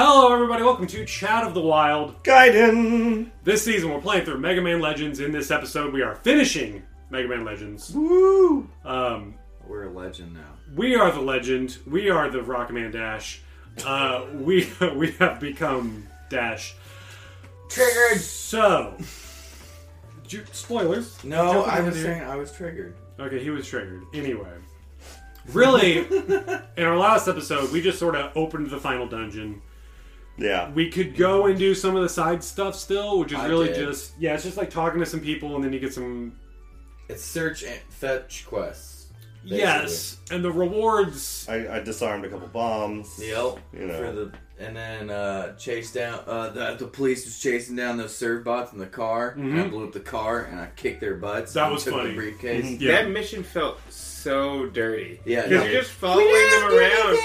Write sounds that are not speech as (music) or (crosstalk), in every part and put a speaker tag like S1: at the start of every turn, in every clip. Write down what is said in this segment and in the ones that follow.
S1: Hello, everybody. Welcome to Chat of the Wild.
S2: Gaiden!
S1: This season, we're playing through Mega Man Legends. In this episode, we are finishing Mega Man Legends.
S2: Woo!
S1: Um,
S3: We're a legend now.
S1: we are the legend. We are the Rockman Dash. Uh, (laughs) we we have become Dash.
S3: Triggered.
S1: So, ju- spoilers.
S3: No,
S1: Jumping
S3: I was
S1: here.
S3: saying I was triggered.
S1: Okay, he was triggered. Anyway, really, (laughs) in our last episode, we just sort of opened the final dungeon.
S2: Yeah.
S1: We could go and do some of the side stuff still, which is
S3: I
S1: really
S3: did.
S1: just yeah, it's just like talking to some people and then you get some
S3: It's search and fetch quests. basically.
S1: yes, and the rewards.
S2: I, I disarmed a couple bombs.
S3: Yep.
S2: You know.
S3: For the and then uh, chase down. Uh, the, the police was chasing down those serve bots in the car. And I blew up the car and I kicked their butts.
S1: Mm-hmm. That
S3: and
S1: was
S3: took
S1: funny.
S3: The briefcase.
S1: Yeah.
S4: That mission felt so dirty.
S3: Yeah,
S4: because
S3: no.
S4: you're just following them around,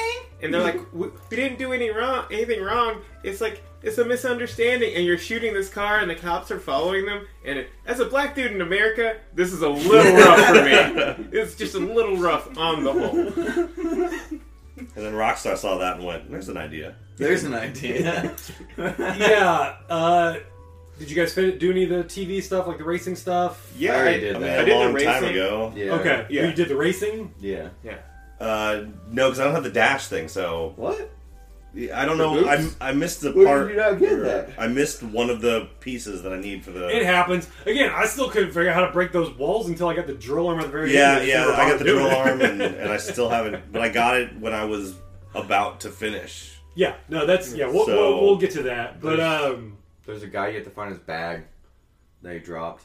S4: and they're like, we, "We didn't do any wrong, anything wrong." It's like it's a misunderstanding, and you're shooting this car, and the cops are following them. And it, as a black dude in America, this is a little (laughs) rough for me. It's just a little rough on the whole.
S2: And then Rockstar saw that and went, there's an idea.
S3: There's an idea. (laughs)
S1: yeah. Uh, did you guys fin- do any of the TV stuff, like the racing stuff?
S4: Yeah,
S3: I
S4: I,
S3: did
S2: I mean,
S3: that.
S4: I
S2: a
S4: did
S2: long
S4: the
S2: time
S4: racing.
S2: ago.
S3: yeah.
S1: Okay.
S4: Yeah.
S1: You did the racing.
S3: Yeah.
S4: Yeah,
S2: Uh, no, because I don't have the dash thing, so
S3: What?
S2: I don't know. I,
S4: boots?
S2: I missed the
S3: Where
S2: part.
S3: did you not get
S2: or
S3: that?
S2: I missed one of the pieces that I need for the.
S1: It happens. Again, I still couldn't figure out how to break those walls until I got the drill arm at the very
S2: yeah,
S1: end.
S2: yeah.
S1: never
S2: I got the drill
S1: it.
S2: arm, and, (laughs) and I still haven't. But I got it when I was about to finish.
S1: yeah, no, that's yeah. We'll,
S2: So-
S1: we'll, we'll get to that, but um,
S3: There's a guy you have to find his bag that he dropped.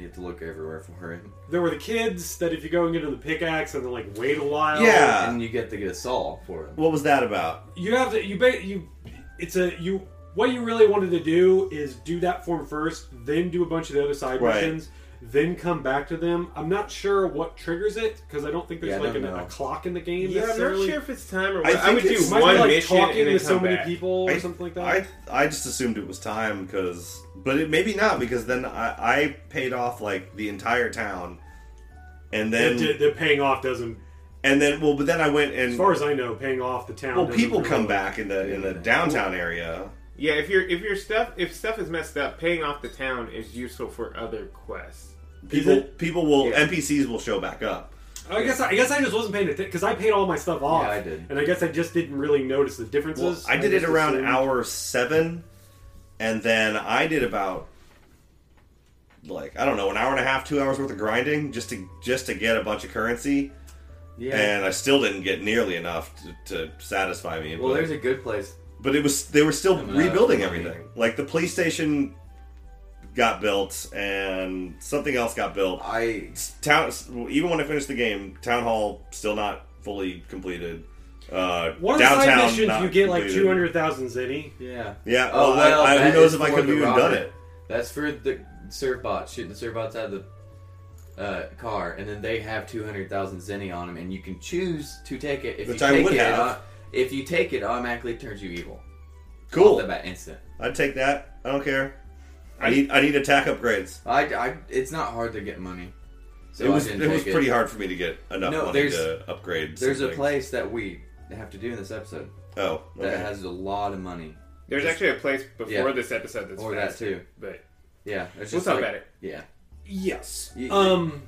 S3: You have to look everywhere for it.
S1: there were the kids that if you go and get to the pickaxe and then like wait a while,
S2: Yeah.
S3: And you get to get a saw for him.
S2: What was that about?
S1: you have to you ba- you it's a you what you really wanted to do is do that form first then do a bunch of the other side
S2: Right.
S1: missions then come back to them i'm not sure what triggers it because i don't think there's
S3: Yeah, I
S1: like
S3: don't
S1: an,
S3: know.
S1: a clock in the game
S4: yeah. I'm not
S1: necessarily
S4: sure if it's time or
S2: I
S4: what. I,
S2: think
S4: would do
S2: it's-
S1: might
S4: one
S1: be like
S4: mission
S1: talking
S4: and then
S1: to so
S4: come
S1: many
S4: back.
S1: people or
S2: I,
S1: something like that
S2: I I just assumed it was time because, but it maybe not because then I, I paid off like the entire town, and then
S1: the, the paying off doesn't
S2: and then well, but then I went and
S1: as far as i know paying off the town
S2: well,
S1: doesn't
S2: people come back in the in the downtown area.
S4: Yeah, if your if your stuff if stuff is messed up, paying off the town is useful for other quests.
S2: People people will
S4: Yeah.
S2: NPCs will show back up.
S1: i guess i guess i just wasn't paying attention because i paid all my stuff off Yeah,
S3: I did.
S1: and i guess i just didn't really notice the
S2: Well,
S1: differences
S2: I did it around
S1: assumed-
S2: hour seven, and then I did about like I don't know an hour and a half, two hours worth of grinding just to just to get a bunch of currency,
S3: Yeah.
S2: and I still didn't get nearly enough to, to satisfy me.
S3: well,
S2: but,
S3: there's a good place.
S2: but it was they were still rebuilding everything. Like the police station got built, and something else got built.
S3: I
S2: Town even when I finished the game, town hall still not fully completed. Uh,
S1: one of the
S2: downtown
S1: side missions you get like
S2: completed.
S1: 200000 zenny
S3: yeah.
S2: Yeah.
S3: Oh,
S2: well,
S3: well,
S2: I, I, who knows if I could have even
S3: rocket.
S2: done it?
S3: That's for the serve bots shooting the serve bots out of the uh, car, and then they have two hundred thousand zenny on them, and you can choose to take it. If
S2: Which
S3: you
S2: I
S3: take
S2: would
S3: it,
S2: have.
S3: it if you take it, it automatically turns you evil.
S2: Cool.
S3: Off the bat, instant.
S2: I'd take that. I don't care. I
S4: I-
S2: need I need attack upgrades.
S3: I, I, it's not hard to get money. So
S2: it was it was
S3: take
S2: pretty hard for me to get enough
S3: No,
S2: money
S3: there's-
S2: to upgrade.
S3: There's a
S2: something.
S3: place that we have to do in this episode
S2: Oh, okay.
S3: that has a lot of money.
S4: There's actually a place before
S3: Yeah.
S4: this episode that's
S3: Or that too.
S4: But
S3: Yeah, it's
S4: we'll
S3: just
S4: talk
S3: like-
S4: about it.
S3: Yeah,
S1: yes
S3: You-
S1: um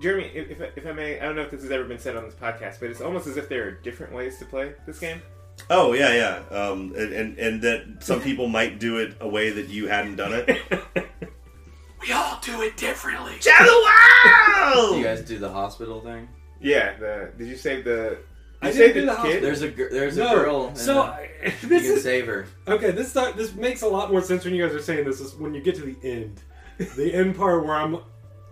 S4: Jeremy, if, if, if I may, I don't know if this has ever been said on this podcast, but it's almost as if there are different ways to play this game.
S2: Oh yeah, yeah. Um, and, and and that some people might do it a way that you hadn't done it. (laughs)
S1: we all do it differently
S3: Do you guys do the hospital thing?
S4: Yeah, the did you save the?
S1: I
S4: You
S1: didn't
S4: saved the
S1: the
S4: kid.
S3: There's a gir- there's
S1: no
S3: a girl.
S1: so I-
S3: you
S1: this
S3: can
S1: is
S3: save her.
S1: okay this this makes a lot more sense when you guys are saying this is when you get to the end the end part where I'm.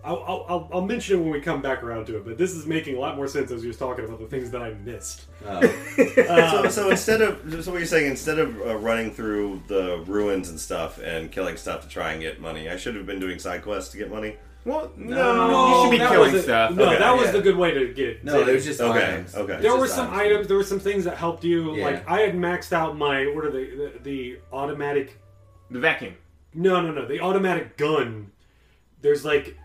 S1: I'll, I'll, I'll- I'll mention it when we come back around to it, but this is making a lot more sense as you're talking about the things that I missed.
S3: Oh. (laughs)
S2: so, so instead of so what you're saying instead of uh, running through the ruins and stuff and killing stuff to try and get money, I should have been doing side quests to get money.
S4: Well, no,
S3: No,
S4: you should be killing
S1: a-
S4: stuff.
S1: No,
S2: Okay,
S1: that was
S3: yeah.
S1: the good way to get.
S3: no,
S1: to-
S3: it was just
S2: Okay,
S3: items.
S2: okay.
S1: There were some items. There were some things that helped you.
S3: Yeah.
S1: Like I had maxed out my what are they? The, the automatic.
S4: The vacuum.
S1: No, no, no. The automatic gun. There's like,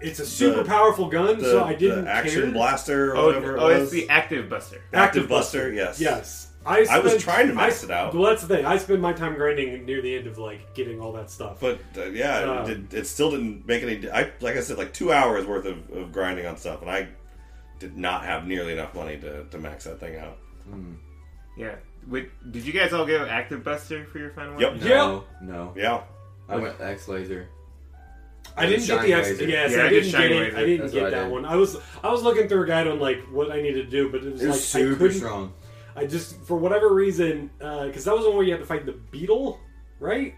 S1: it's a super
S2: The-
S1: powerful gun,
S2: The,
S1: so I didn't
S2: the action
S1: care.
S2: blaster or
S4: Oh,
S2: whatever
S4: oh
S2: it
S4: it's the active buster.
S2: Active Buster, yes.
S1: Yes. I,
S2: I was trying to max
S1: I-
S2: it out.
S1: Well, that's the thing. I spent my time grinding near the end of like getting all that stuff.
S2: But uh, yeah,
S1: Uh,
S2: it, did, it still didn't make any. I like I said, like two hours worth of, of grinding on stuff, and I did not have nearly enough money to, to max that thing out.
S4: Yeah. Wait, did you guys all go active buster for your final
S2: Yep.
S4: one?
S3: No, no.
S2: Yeah,
S3: I went X laser.
S1: I didn't get the X. Yes,
S4: Yeah,
S1: I
S4: I did
S1: didn't get it.
S4: laser.
S1: I didn't
S3: That's
S1: get
S3: what I
S1: that
S3: did.
S1: one. I was I was looking through a guide on like what I needed to do, but it was
S3: It was
S1: like I
S3: super
S1: couldn't.
S3: strong.
S1: I just for whatever reason uh, because that was the one where you had to fight the beetle, right?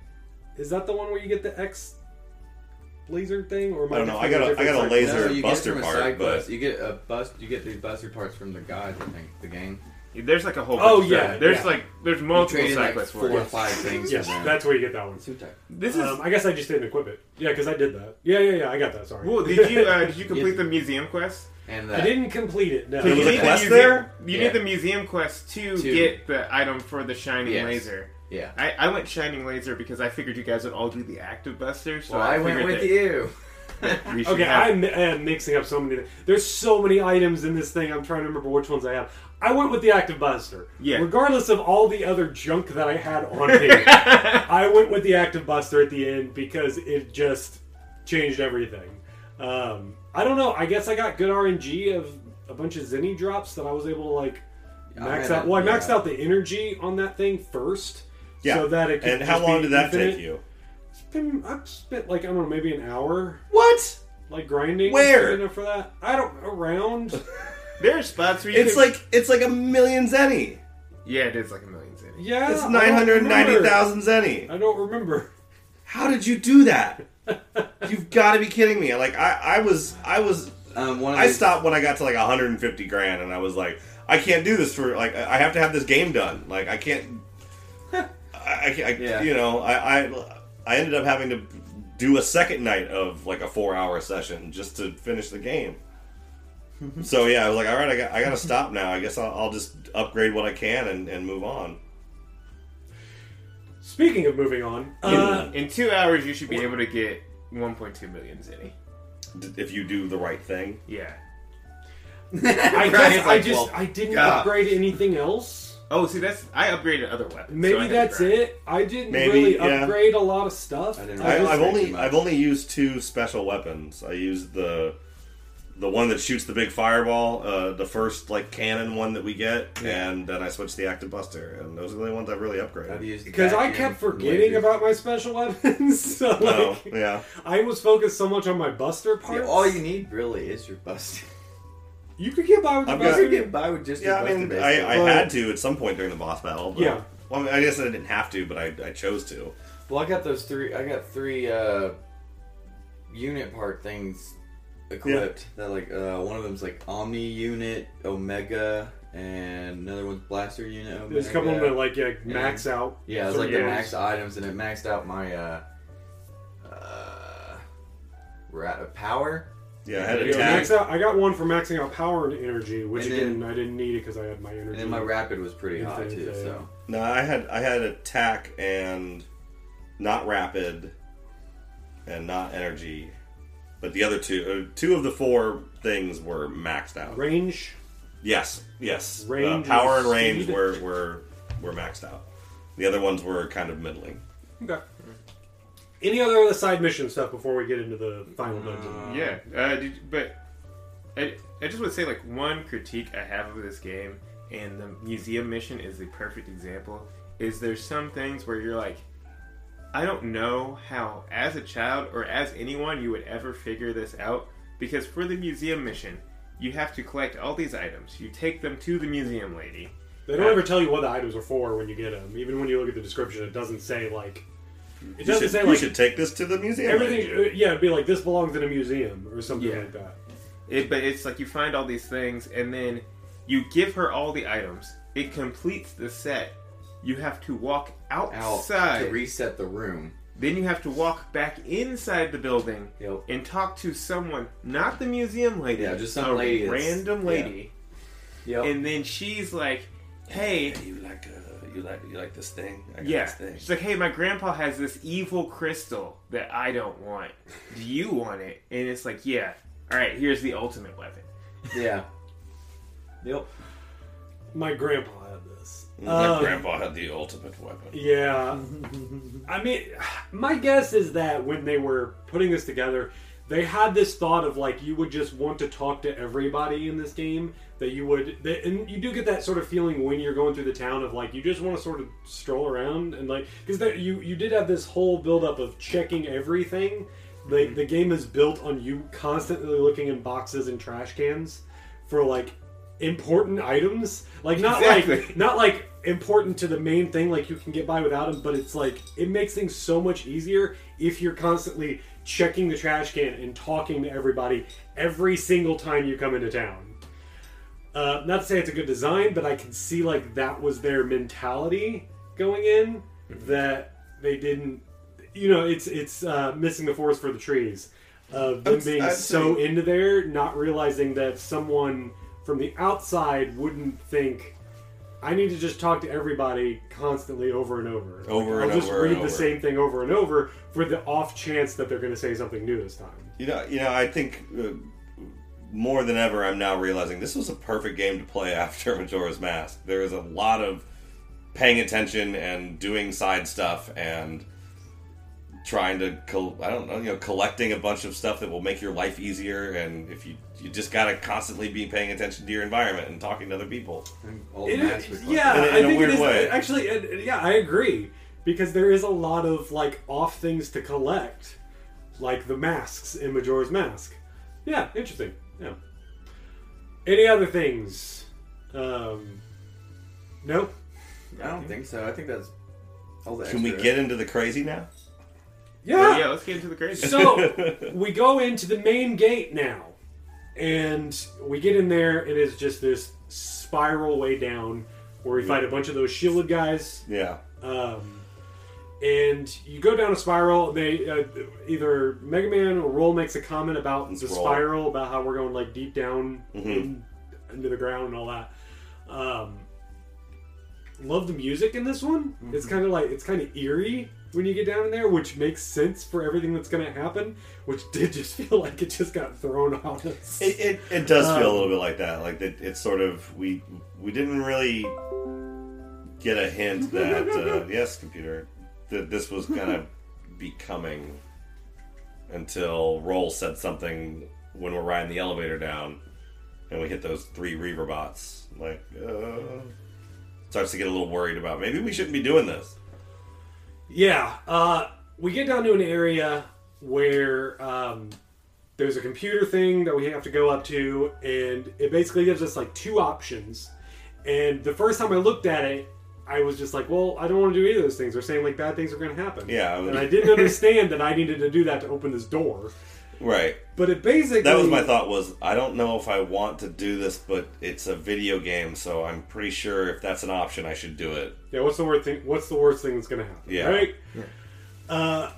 S1: Is that the one where you get the X laser thing? Or am
S2: I don't know. I got a-
S1: of
S2: I got a laser-
S1: side
S3: No, you
S2: buster
S3: get it from a
S2: part,
S3: side
S2: but-
S3: quest. You get a bust. You get these buster parts from the guide. I think the game.
S4: There's like a whole.
S1: Oh,
S4: bunch of
S1: yeah,
S4: stuff. There's
S1: yeah.
S4: like there's multiple
S3: trade in
S4: side
S3: like
S4: quests
S3: four or
S4: it.
S3: five things.
S1: Yes,
S3: for them.
S1: that's where you get that one.
S4: This is
S1: Um, I guess I just didn't equip it. Yeah, because I did that. Yeah, yeah, yeah. I got that. Sorry.
S4: Well, did you uh, did you (laughs) complete the museum quest?
S3: and
S1: I didn't complete it. No.
S4: So you
S2: was a
S4: need
S2: quest
S4: the museum,
S2: there?
S4: You
S3: Yeah.
S4: need the museum quest to,
S3: To-
S4: get the item for the shining
S3: Yes.
S4: laser.
S3: Yeah.
S4: I, I went shining laser because I figured you guys would all do the active buster. So
S3: Well, I went with
S4: that
S3: you. (laughs) (laughs)
S4: we
S1: Okay,
S4: have-
S1: I'm, I'm mixing up so many. There's so many items in this thing. I'm trying to remember which ones I have. I went with the active buster.
S4: Yeah.
S1: Regardless of all the other junk that I had on (laughs) me, I went with the active buster at the end because it just changed everything. Um, I don't know. I guess I got good RNG of a bunch of Zenny drops that I was able to like max out. Well, I maxed
S3: yeah.
S1: out the energy on that thing first.
S2: yeah.
S1: So that it could
S2: and how long
S1: be
S2: did that
S1: infinite.
S2: take you?
S1: It's been- I've spent like I don't know, maybe an hour
S2: What?
S1: like grinding.
S2: Where?
S1: enough for that? I don't around. (laughs)
S4: There are spots where you
S2: It's
S4: can-
S2: like it's like a million zenny.
S4: yeah, it is like a million city.
S1: Yeah,
S2: It's
S1: I don't
S2: nine hundred ninety
S1: remember.
S2: thousand zenny.
S1: I don't remember.
S2: How did you do that? You've got to be kidding me! Like I, I was, I was,
S3: Um, one of
S2: I
S3: these-
S2: stopped when I got to like 150 grand, and I was like, I can't do this for like I have to have this game done. Like I can't, I, I, can't, I
S3: Yeah.
S2: you know, I, I, I ended up having to do a second night of like a four hour session just to finish the game. (laughs) so yeah, I was like, all right, I got, I got to stop now. I guess I'll, I'll just upgrade what I can and, and move on.
S1: Speaking of moving on, uh,
S4: In two hours, you should be able to get 1.2 million zenny.
S2: If you do the right thing.
S4: Yeah.
S1: I (laughs)
S3: Brian's
S1: guess I just
S3: well,
S1: I didn't
S3: God.
S1: upgrade anything else.
S4: Oh, see, that's I upgraded other weapons.
S1: Maybe
S4: had to
S1: that's
S4: grind.
S1: it. I didn't
S2: Maybe,
S1: really
S2: yeah.
S1: upgrade a lot of stuff.
S3: I didn't
S2: I, I've only. I've only used two special weapons. I used the the one that shoots the big fireball, uh, the first like cannon one that we get, and then I switched the active buster, and those are the only ones I've really
S3: I've
S2: upgraded.
S1: because I kept forgetting
S3: lasers.
S1: about my special weapons. (laughs) so like,
S2: Oh, yeah.
S1: I was focused so much on my buster
S3: Yeah,
S1: parts.
S3: all you need really is your buster.
S1: you could get by with the
S2: I've
S3: You
S2: got-
S1: buster.
S3: could get by with just
S2: Yeah,
S3: your
S2: I mean,
S3: buster,
S2: I. I had to at some point during the boss battle. But,
S1: Yeah.
S2: Well, I, mean, I guess I didn't have to, but I, I chose to.
S3: Well, I got those three. I got three uh, unit part things equipped. That like uh, one of them's like Omni unit Omega, and another one's Blaster unit Omega.
S1: There's a couple of them that like yeah, max out.
S3: Yeah, it's like the max items, and it maxed out my uh, uh, ra- power.
S2: Yeah, I had
S1: Yeah,
S2: a tag.
S1: out. I got one for maxing out power and energy, which
S3: And
S1: again
S3: then-
S1: I didn't need it because I had my energy.
S3: And then my rapid was pretty high too.
S1: yeah.
S3: So
S2: No, I had I had attack and not rapid, and not energy, but the other two, uh, two of the four things were maxed out.
S1: range.
S2: Yes, yes.
S1: Range
S2: uh, power
S1: and
S2: and range
S1: speed?
S2: were, were were maxed out. The other ones were kind of middling.
S1: Okay. Any other of side mission stuff before we get into the final dungeon?
S4: Yeah, uh, did, but I, I just would say like one critique I have of this game, and the museum mission is the perfect example. Is there some things where you're like, I don't know how, as a child or as anyone, you would ever figure this out because for the museum mission, you have to collect all these items. You take them to the museum lady.
S1: They don't ever tell you what the items are for when you get them. Even when you look at the description, it doesn't say like It doesn't
S2: should,
S1: say
S2: you
S1: like
S2: should take this to the museum.
S1: everything. uh, Yeah, it'd be like this belongs in a museum or something
S4: Yeah.
S1: like that.
S4: It, but it's like you find all these things, and then you give her all the items. It completes the set. You have to walk
S3: Out
S4: outside.
S3: to reset the room.
S4: then you have to walk back inside the building
S3: Yep.
S4: and talk to someone, not the museum lady,
S3: Yeah, just some
S4: a
S3: lady
S4: random lady.
S3: Yep.
S4: And then she's like, "Hey,
S2: Hey, you like uh, you like you like this thing? I got
S4: yeah."
S2: this thing.
S4: She's like, "Hey, my grandpa has this evil crystal that I don't want. Do you want it?" And it's like, "Yeah." All right, here's the ultimate weapon.
S3: yeah. (laughs) Yep.
S1: My grandpa had this.
S2: My
S1: Um,
S2: grandpa had the ultimate weapon.
S1: Yeah. (laughs) I mean, my guess is that when they were putting this together, they had this thought of like you would just want to talk to everybody in this game. That you would, that, and you do get that sort of feeling when you're going through the town of like you just want to sort of stroll around and like because you you did have this whole build up of checking everything. Like the game is built on you constantly looking in boxes and trash cans for like important items. Like not
S4: Exactly.
S1: like (laughs) not like important to the main thing like you can get by without them but it's like it makes things so much easier if you're constantly checking the trash can and talking to everybody every single time you come into town uh, not to say it's a good design but i can see like that was their mentality going in that they didn't you know it's it's uh, missing the forest for the trees of them being so into there not realizing that someone from the outside wouldn't think I need to just talk to everybody constantly over and over.
S2: Over
S1: I'll
S2: and
S1: just
S2: over
S1: read
S2: and
S1: the
S2: over.
S1: same thing over and over for the off chance that they're going to say something new this time.
S2: You know, you know. I think uh, more than ever, I'm now realizing this was a perfect game to play (laughs) after Majora's Mask. There is a lot of paying attention and doing side stuff and trying to, col- I don't know, you know, collecting a bunch of stuff that will make your life easier. And if you, you just gotta constantly be paying attention to your environment and talking to other people.
S3: And
S1: It
S3: masks
S1: is-
S3: were
S1: yeah,
S2: In in
S1: I
S2: a
S1: think
S2: weird
S1: it is.
S2: way.
S1: Actually, it- it- yeah, I agree because there is a lot of like off things to collect, like the masks in Majora's Mask. Yeah, interesting. Yeah. Any other things? Um, no.
S3: I don't think so. I think that's all the
S2: Can we
S3: extra-
S2: get into the crazy now?
S4: Oh, yeah, let's get into the crazy.
S1: So (laughs) we go into the main gate now, and we get in there. It is just this spiral way down where we fight a bunch of those shielded guys.
S2: Yeah.
S1: Um, and you go down a spiral. They uh, either Mega Man or Roll makes a comment about
S2: It's
S1: the
S2: Roll.
S1: spiral, about how we're going like deep down
S2: Mhm.
S1: in, into the ground and all that. Um, love the music in this one. It's kind of like it's kind of eerie when you get down in there, which makes sense for everything that's going to happen. Which (laughs) did just feel like it just got thrown on us.
S2: It, it, it does feel a
S1: Um,
S2: little bit like that. Like that, it's sort of we we didn't really get a hint (laughs) that uh, yes, computer, that this was gonna be coming until Roll said something when we're riding the elevator down, and we hit those three Reaver bots. Like, uh, starts to get a little worried about maybe we shouldn't be doing this.
S1: Yeah, uh, we get down to an area where um, there's a computer thing that we have to go up to, and it basically gives us like two options. And the first time I looked at it, I was just like, "Well, I don't want to do either of those things." They're saying like bad things are going to happen.
S2: Yeah, I was-
S1: and I didn't (laughs) understand that I needed to do that to open this door.
S2: Right.
S1: But it basically
S2: That was my thought. Was I don't know if I want to do this, but it's a video game, so I'm pretty sure if that's an option, I should do it.
S1: Yeah, what's the worst thing? What's the worst thing that's going to happen?
S2: Yeah.
S1: Right. Uh,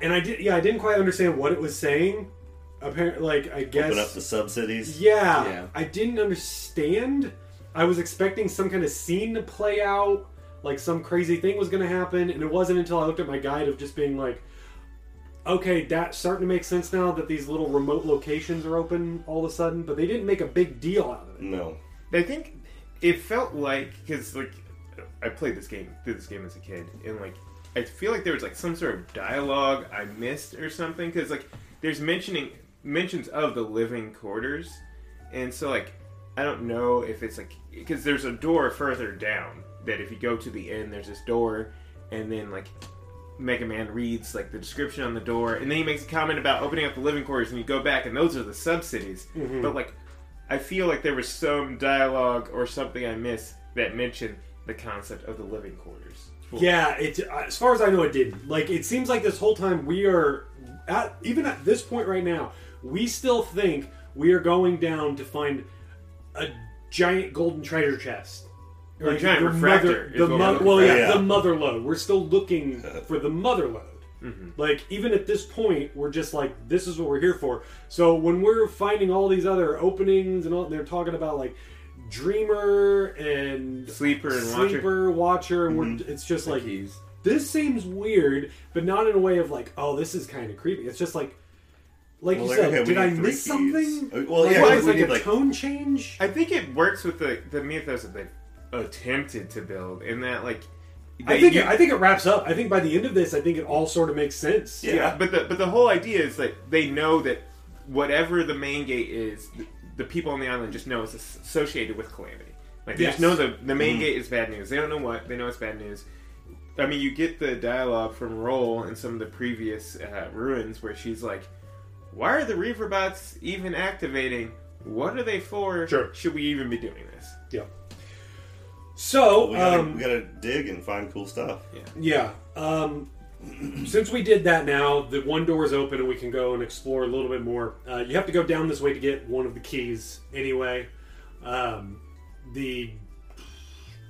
S1: and I did. Yeah, I didn't quite understand what it was saying. Apparently, like I guess.
S2: Open up the sub cities.
S1: Yeah,
S3: Yeah.
S1: I didn't understand. I was expecting some kind of scene to play out, like some crazy thing was going to happen, and it wasn't until I looked at my guide of just being like, okay, that's starting to make sense now that these little remote locations are open all of a sudden, but they didn't make a big deal out of it.
S2: No.
S4: I think it felt like because like I played this game through this game as a kid, and like I feel like there was like some sort of dialogue I missed or something because like there's mentioning mentions of the living quarters, and so like I don't know if it's like because there's a door further down that if you go to the end there's this door, and then like Mega Man reads like the description on the door, and then he makes a comment about opening up the living quarters, and you go back, and those are the sub cities. Mm-hmm. But like, I feel like there was some dialogue or something I missed that mentioned the concept of the living quarters.
S1: Yeah, it. As far as I know, it didn't. Like, it seems like this whole time we are at even at this point right now, we still think we are going down to find a giant golden treasure chest.
S4: Or a giant
S1: the
S4: refractor
S1: Mother,
S4: is
S1: the
S4: what
S1: mo- well, yeah.
S2: Yeah.
S1: the mother lode. We're still looking (laughs) for the mother lode.
S4: Mm-hmm.
S1: Like even at this point, we're just like, this is what we're here for. So when we're finding all these other openings and all, they're talking about like Dreamer and
S4: Sleeper and Watcher.
S1: Sleeper, Watcher, and
S2: Mm-hmm.
S1: we're, it's just
S3: The
S1: like
S3: keys.
S1: this seems weird, but not in a way of like, oh, this is kind of creepy. It's just like, like
S2: Well,
S1: you said,
S2: okay,
S1: did I miss
S2: keys.
S1: something?
S2: Uh, well,
S1: like,
S2: yeah,
S1: what,
S2: we
S1: like
S2: need,
S1: a
S2: like-
S1: tone change.
S4: I think it works with the the mythos that they've attempted to build in that like.
S1: I think
S4: u-
S1: it, I think it wraps up. I think by the end of this, I think it all sort of makes sense.
S2: Yeah.
S4: yeah, but the but the whole idea is that they know that whatever the main gate is, the, the people on the island just know it's associated with calamity. Like they
S1: Yes.
S4: just know the the main
S2: Mm-hmm.
S4: gate is bad news. They don't know what they know it's bad news. I mean, you get the dialogue from Roll in some of the previous uh, ruins where she's like, "Why are the Reaver bots even activating? What are they for?
S1: Sure.
S4: Should we even be doing this?"
S1: Yeah. So,
S2: we gotta,
S1: um,
S2: we gotta dig and find cool stuff.
S1: yeah. Um, (clears throat) since we did that now, the one door is open and we can go and explore a little bit more. Uh, you have to go down this way to get one of the keys anyway. Um, the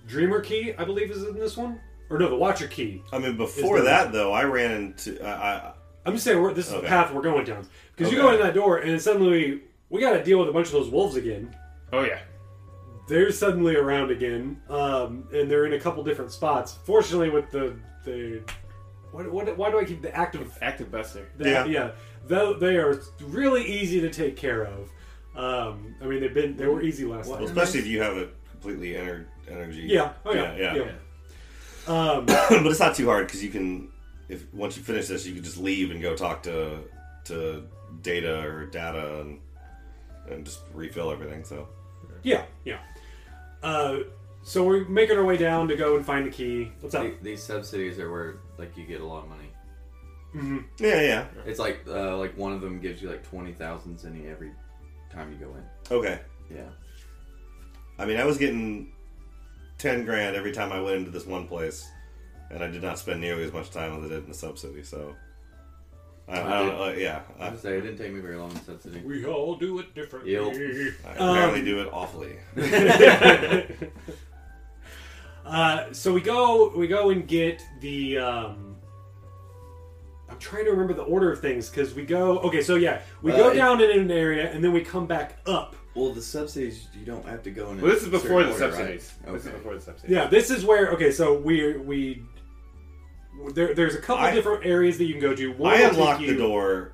S1: Dreamer key, I believe, is in this one. Or no, the Watcher key.
S2: I mean, before
S1: there-
S2: that though, I ran into I, I
S1: I'm just saying, we're, this is the path we're going down. Because you go in that door and then suddenly we got to deal with a bunch of those wolves again.
S4: Oh yeah,
S1: they're suddenly around again, um, and they're in a couple different spots. Fortunately, with the the what, what why do I keep the active?
S4: active Buster.
S1: The,
S2: Yeah.
S1: yeah, though they are really easy to take care of. Um, I mean, they've been they were easy last
S2: well,
S1: time.
S2: especially if you have a completely ener- energy.
S1: Yeah, oh yeah,
S2: yeah.
S1: yeah. Um, (coughs)
S2: but it's not too hard because you can, if once you finish this, you can just leave and go talk to to data or data and and just refill everything. So
S1: yeah, yeah. Uh, so we're making our way down to go and find the key. What's up?
S3: The- These sub cities are where like you get a lot of money.
S1: hmm
S2: yeah, yeah,
S3: It's like uh, like one of them gives you like twenty thousand zenny every time you go in.
S2: okay.
S3: Yeah.
S2: I mean, I was getting ten grand every time I went into this one place, and I did not spend nearly as much time as I did in the sub city. So, I, I don't. Uh, yeah, I,
S3: I would say it didn't take me very long in sub city.
S1: We all do it differently.
S3: Yep.
S2: I
S1: Um,
S2: apparently do it awfully. (laughs)
S1: uh, so we go we go and get the um, I'm trying to remember the order of things because we go okay so yeah we go
S3: Uh,
S1: down in an area and then we come back up
S3: Well, the sub cities you don't have to go in.
S4: Well, this is before the
S3: certain order,
S4: sub cities.
S3: Right?
S4: This is before the sub cities.
S1: yeah this is where okay so we we there, there's a couple
S2: I-
S1: different areas that you can go to One
S2: I
S1: will take
S2: unlocked
S1: you-
S2: the door,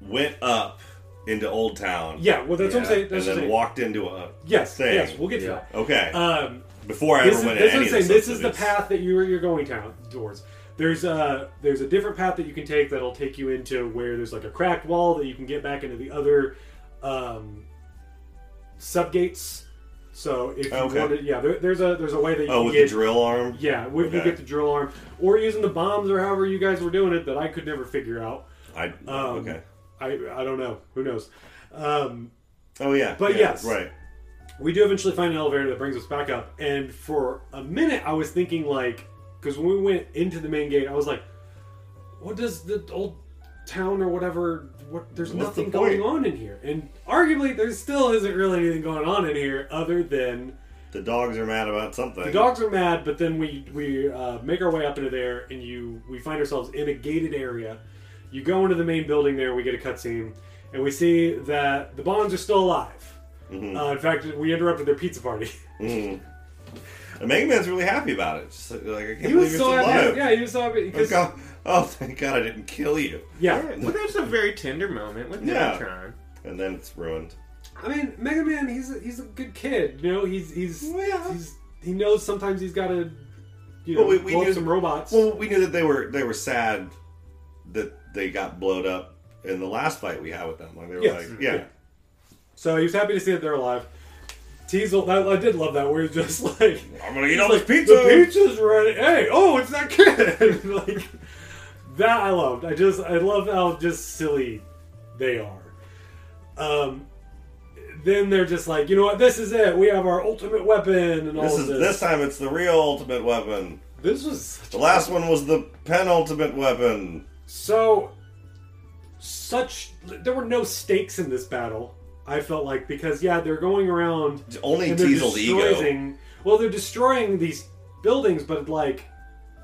S2: went up into Old Town,
S1: yeah well that's what I'm
S3: Yeah,
S1: saying
S2: and
S1: that's what I'm
S2: then
S1: saying.
S2: walked into a
S1: yes
S2: thing.
S1: yes we'll get to
S3: Yeah.
S1: that
S2: Okay,
S1: um,
S2: before I
S1: this
S2: ever
S1: is,
S2: went
S1: this
S2: to any
S1: I'm
S2: of
S1: saying
S2: the
S1: this is the path that you're you're going down towards. There's a there's a different path that you can take that'll take you into where there's like a cracked wall that you can get back into the other um, subgates. So if you
S2: Okay.
S1: wanted, yeah, there, there's a there's a way that you
S2: Oh,
S1: can
S2: with
S1: get
S2: the drill arm.
S1: yeah, we, you get the drill arm or using the bombs or however you guys were doing it that I could never figure out.
S2: I
S1: Um,
S2: okay.
S1: I I don't know. Who knows? Um,
S2: Oh yeah,
S1: but
S2: yeah,
S1: yes.
S2: right.
S1: we do eventually find an elevator that brings us back up and for a minute i was thinking like because when we went into the main gate i was like what does the old town or whatever what there's
S2: What's the
S1: nothing
S2: point?
S1: going on in here and arguably there still isn't really anything going on in here other than
S2: The dogs are mad about something.
S1: the dogs are mad but then we we uh, make our way up into there and you we find ourselves in a gated area you go into the main building there we get a cutscene and we see that the bonds are still alive
S2: Mhm.
S1: uh, in fact we interrupted their pizza party (laughs)
S2: Mhm. And Mega Man's really happy about it. Just like, like, I can't
S1: He
S2: believe
S1: was
S2: you're
S1: so
S2: still
S1: happy.
S2: alive.
S1: Yeah, he was so happy because
S2: God. (laughs) oh, thank God I didn't kill you.
S1: yeah.
S4: Yeah, well, there's a very tender moment with
S2: Yeah.
S4: Megatron.
S2: And then it's ruined.
S1: I mean, Mega Man, he's a, he's a good kid. You know, he's he's
S2: Well, yeah.
S1: he's he knows sometimes he's got to you know
S2: Well, we- we
S1: blow up
S2: knew-
S1: some robots.
S2: Well, we knew that they were they were sad that they got blowed up in the last fight we had with them. Like they were
S1: Yes.
S2: like, yeah,
S1: Yeah. so he was happy to see that they're alive. Teisel, that, I did love that. Where he's just (laughs) like,
S2: I'm gonna eat
S1: he's
S2: all
S1: like,
S2: this pizza.
S1: The pizza's ready. Hey, oh, it's that kid. (laughs) like that, I loved. I just, I love how just silly they are. Um, then they're just like, you know what? This is it. We have our ultimate weapon and all
S2: This is
S1: this.
S2: this time it's the real ultimate weapon.
S1: This was
S2: The last one was the penultimate weapon.
S1: So, such there were no stakes in this battle. I felt like because yeah, they're going around
S2: Only Teisel's ego.
S1: Well, they're destroying these buildings, but like,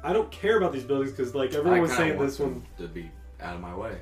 S1: I don't care about these buildings because like everyone
S3: I
S1: was saying this one.
S3: to be out of my way.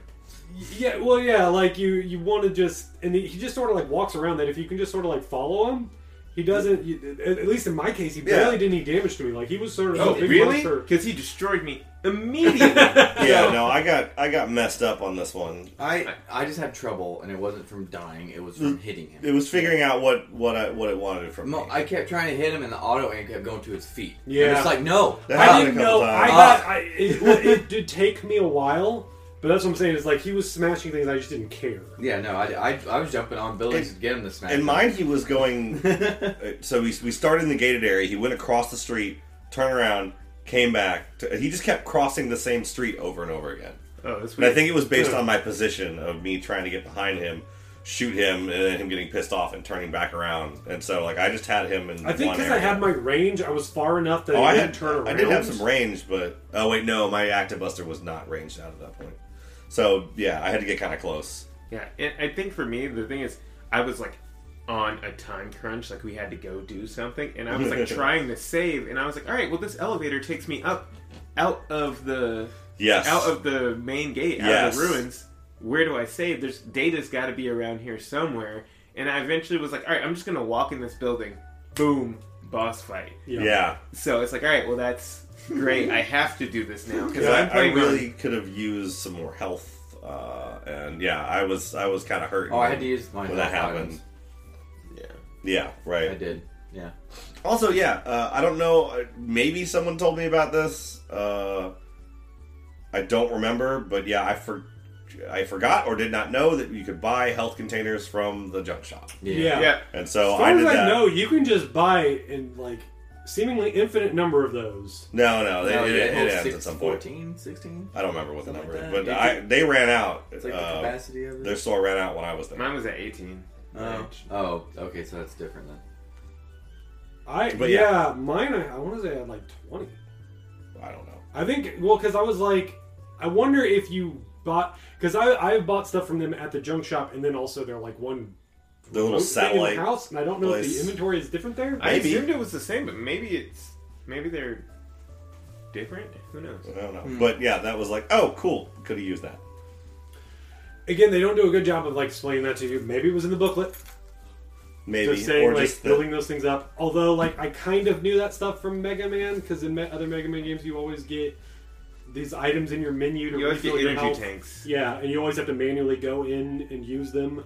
S1: Yeah, well, yeah, like you you want to just and he, he just sort of like walks around that if you can just sort of like follow him. He doesn't. you- At at least in my case, he
S2: Yeah.
S1: barely did any damage to me. Like he was sort of
S4: Oh,
S1: big
S4: really?
S1: monster.
S4: Because he destroyed me (laughs) immediately.
S2: Yeah, no, I got I got messed up on this one.
S3: I I just had trouble, and it wasn't from dying; it was from mm. hitting him.
S2: It was figuring out what what I what it wanted from
S3: No,
S2: me.
S3: I kept trying to hit him, and the auto aim kept going to his feet.
S1: Yeah.
S3: and it's like no.
S2: That
S1: I
S2: happened
S1: didn't
S2: a couple
S1: know. I
S2: times.
S1: got. Ah. I, it, it did take me a while, but that's what I'm saying. Is like he was smashing things. I just didn't care.
S3: Yeah, no, I, I, I was jumping on buildings
S2: In-
S3: to get him to smash.
S2: In
S3: them.
S2: mine, he was going. uh, (laughs) so we we started in the gated area. He went across the street, turned around, came back. To, he just kept crossing the same street over and over again.
S4: oh, that's
S2: But I think it was based on my position of me trying to get behind him, shoot him, and then him getting pissed off and turning back around. And so, like, I just had him in.
S1: I think
S2: one
S1: because I
S2: area.
S1: had my range, I was far enough that
S2: Oh,
S1: it
S2: I
S1: didn't
S2: had.
S1: turn around.
S2: I did have some range, but oh wait, no, my active buster was not ranged out at that point. So yeah, I had to get kind of close.
S4: Yeah, and I think for me, the thing is, I was like on a time crunch, like we had to go do something, and I was like (laughs) trying to save, and I was like, all right, well, this elevator takes me up out of the
S2: Yes.
S4: out of the main gate, out
S2: Yes.
S4: of the ruins. Where do I save? There's data's got to be around here somewhere, and I eventually was like, all right, I'm just gonna walk in this building. Boom, boss fight.
S1: Yeah.
S2: Yeah.
S4: So it's like, all right, well, that's great. I have to do this now because
S2: Yeah,
S4: I'm on-
S2: really could have used some more health, uh, and yeah, I was I was kind of hurt.
S3: oh, I had to use my
S2: when that happened.
S3: items.
S4: Yeah.
S2: Yeah, right.
S3: I did. Yeah.
S2: Also, yeah, uh, I don't know. uh, Maybe someone told me about this. Uh, I don't remember, but yeah, I for I forgot or did not know that you could buy health containers from the junk shop,
S1: Yeah.
S4: Yeah.
S2: and so
S1: As
S2: I did
S1: as I
S2: that.
S1: know, you can just buy in like seemingly infinite number of those.
S2: No, no, they,
S3: No,
S2: it,
S3: yeah,
S2: it
S3: holds
S2: ends
S3: six-
S2: at some point.
S3: 14, 16?
S2: I don't remember what the number
S3: like
S2: is, but
S3: It's
S2: I, they ran out.
S3: It's like the
S2: Uh,
S3: capacity of it.
S2: their store ran out when I was there.
S4: Mine was at 18.
S3: Oh. oh, okay, so that's different then.
S1: I
S2: But
S1: yeah,
S2: yeah.
S1: mine. I, I want to say I had like twenty.
S2: I don't know.
S1: I think well because I was like, I wonder if you bought because I I bought stuff from them at the junk shop and then also they're like one
S2: The little
S1: remote thing in
S2: satellite
S1: house and I don't know if the inventory is different there.
S4: I
S2: Maybe.
S4: assumed it was the same, but maybe it's maybe they're different. Who knows?
S2: I don't know.
S1: Hmm.
S2: But yeah, that was like, oh, cool. Could have used that.
S1: Again, they don't do a good job of like explaining that to you. Maybe it was in the booklet.
S2: Maybe
S1: just saying
S2: or
S1: like
S2: just the-
S1: building those things up. Although like I kind of knew that stuff from Mega Man because in me- other Mega Man games you always get these items in your menu to
S4: You always get
S1: refill your
S4: energy
S1: health.
S4: tanks.
S1: Yeah, and you always have to manually go in and use them.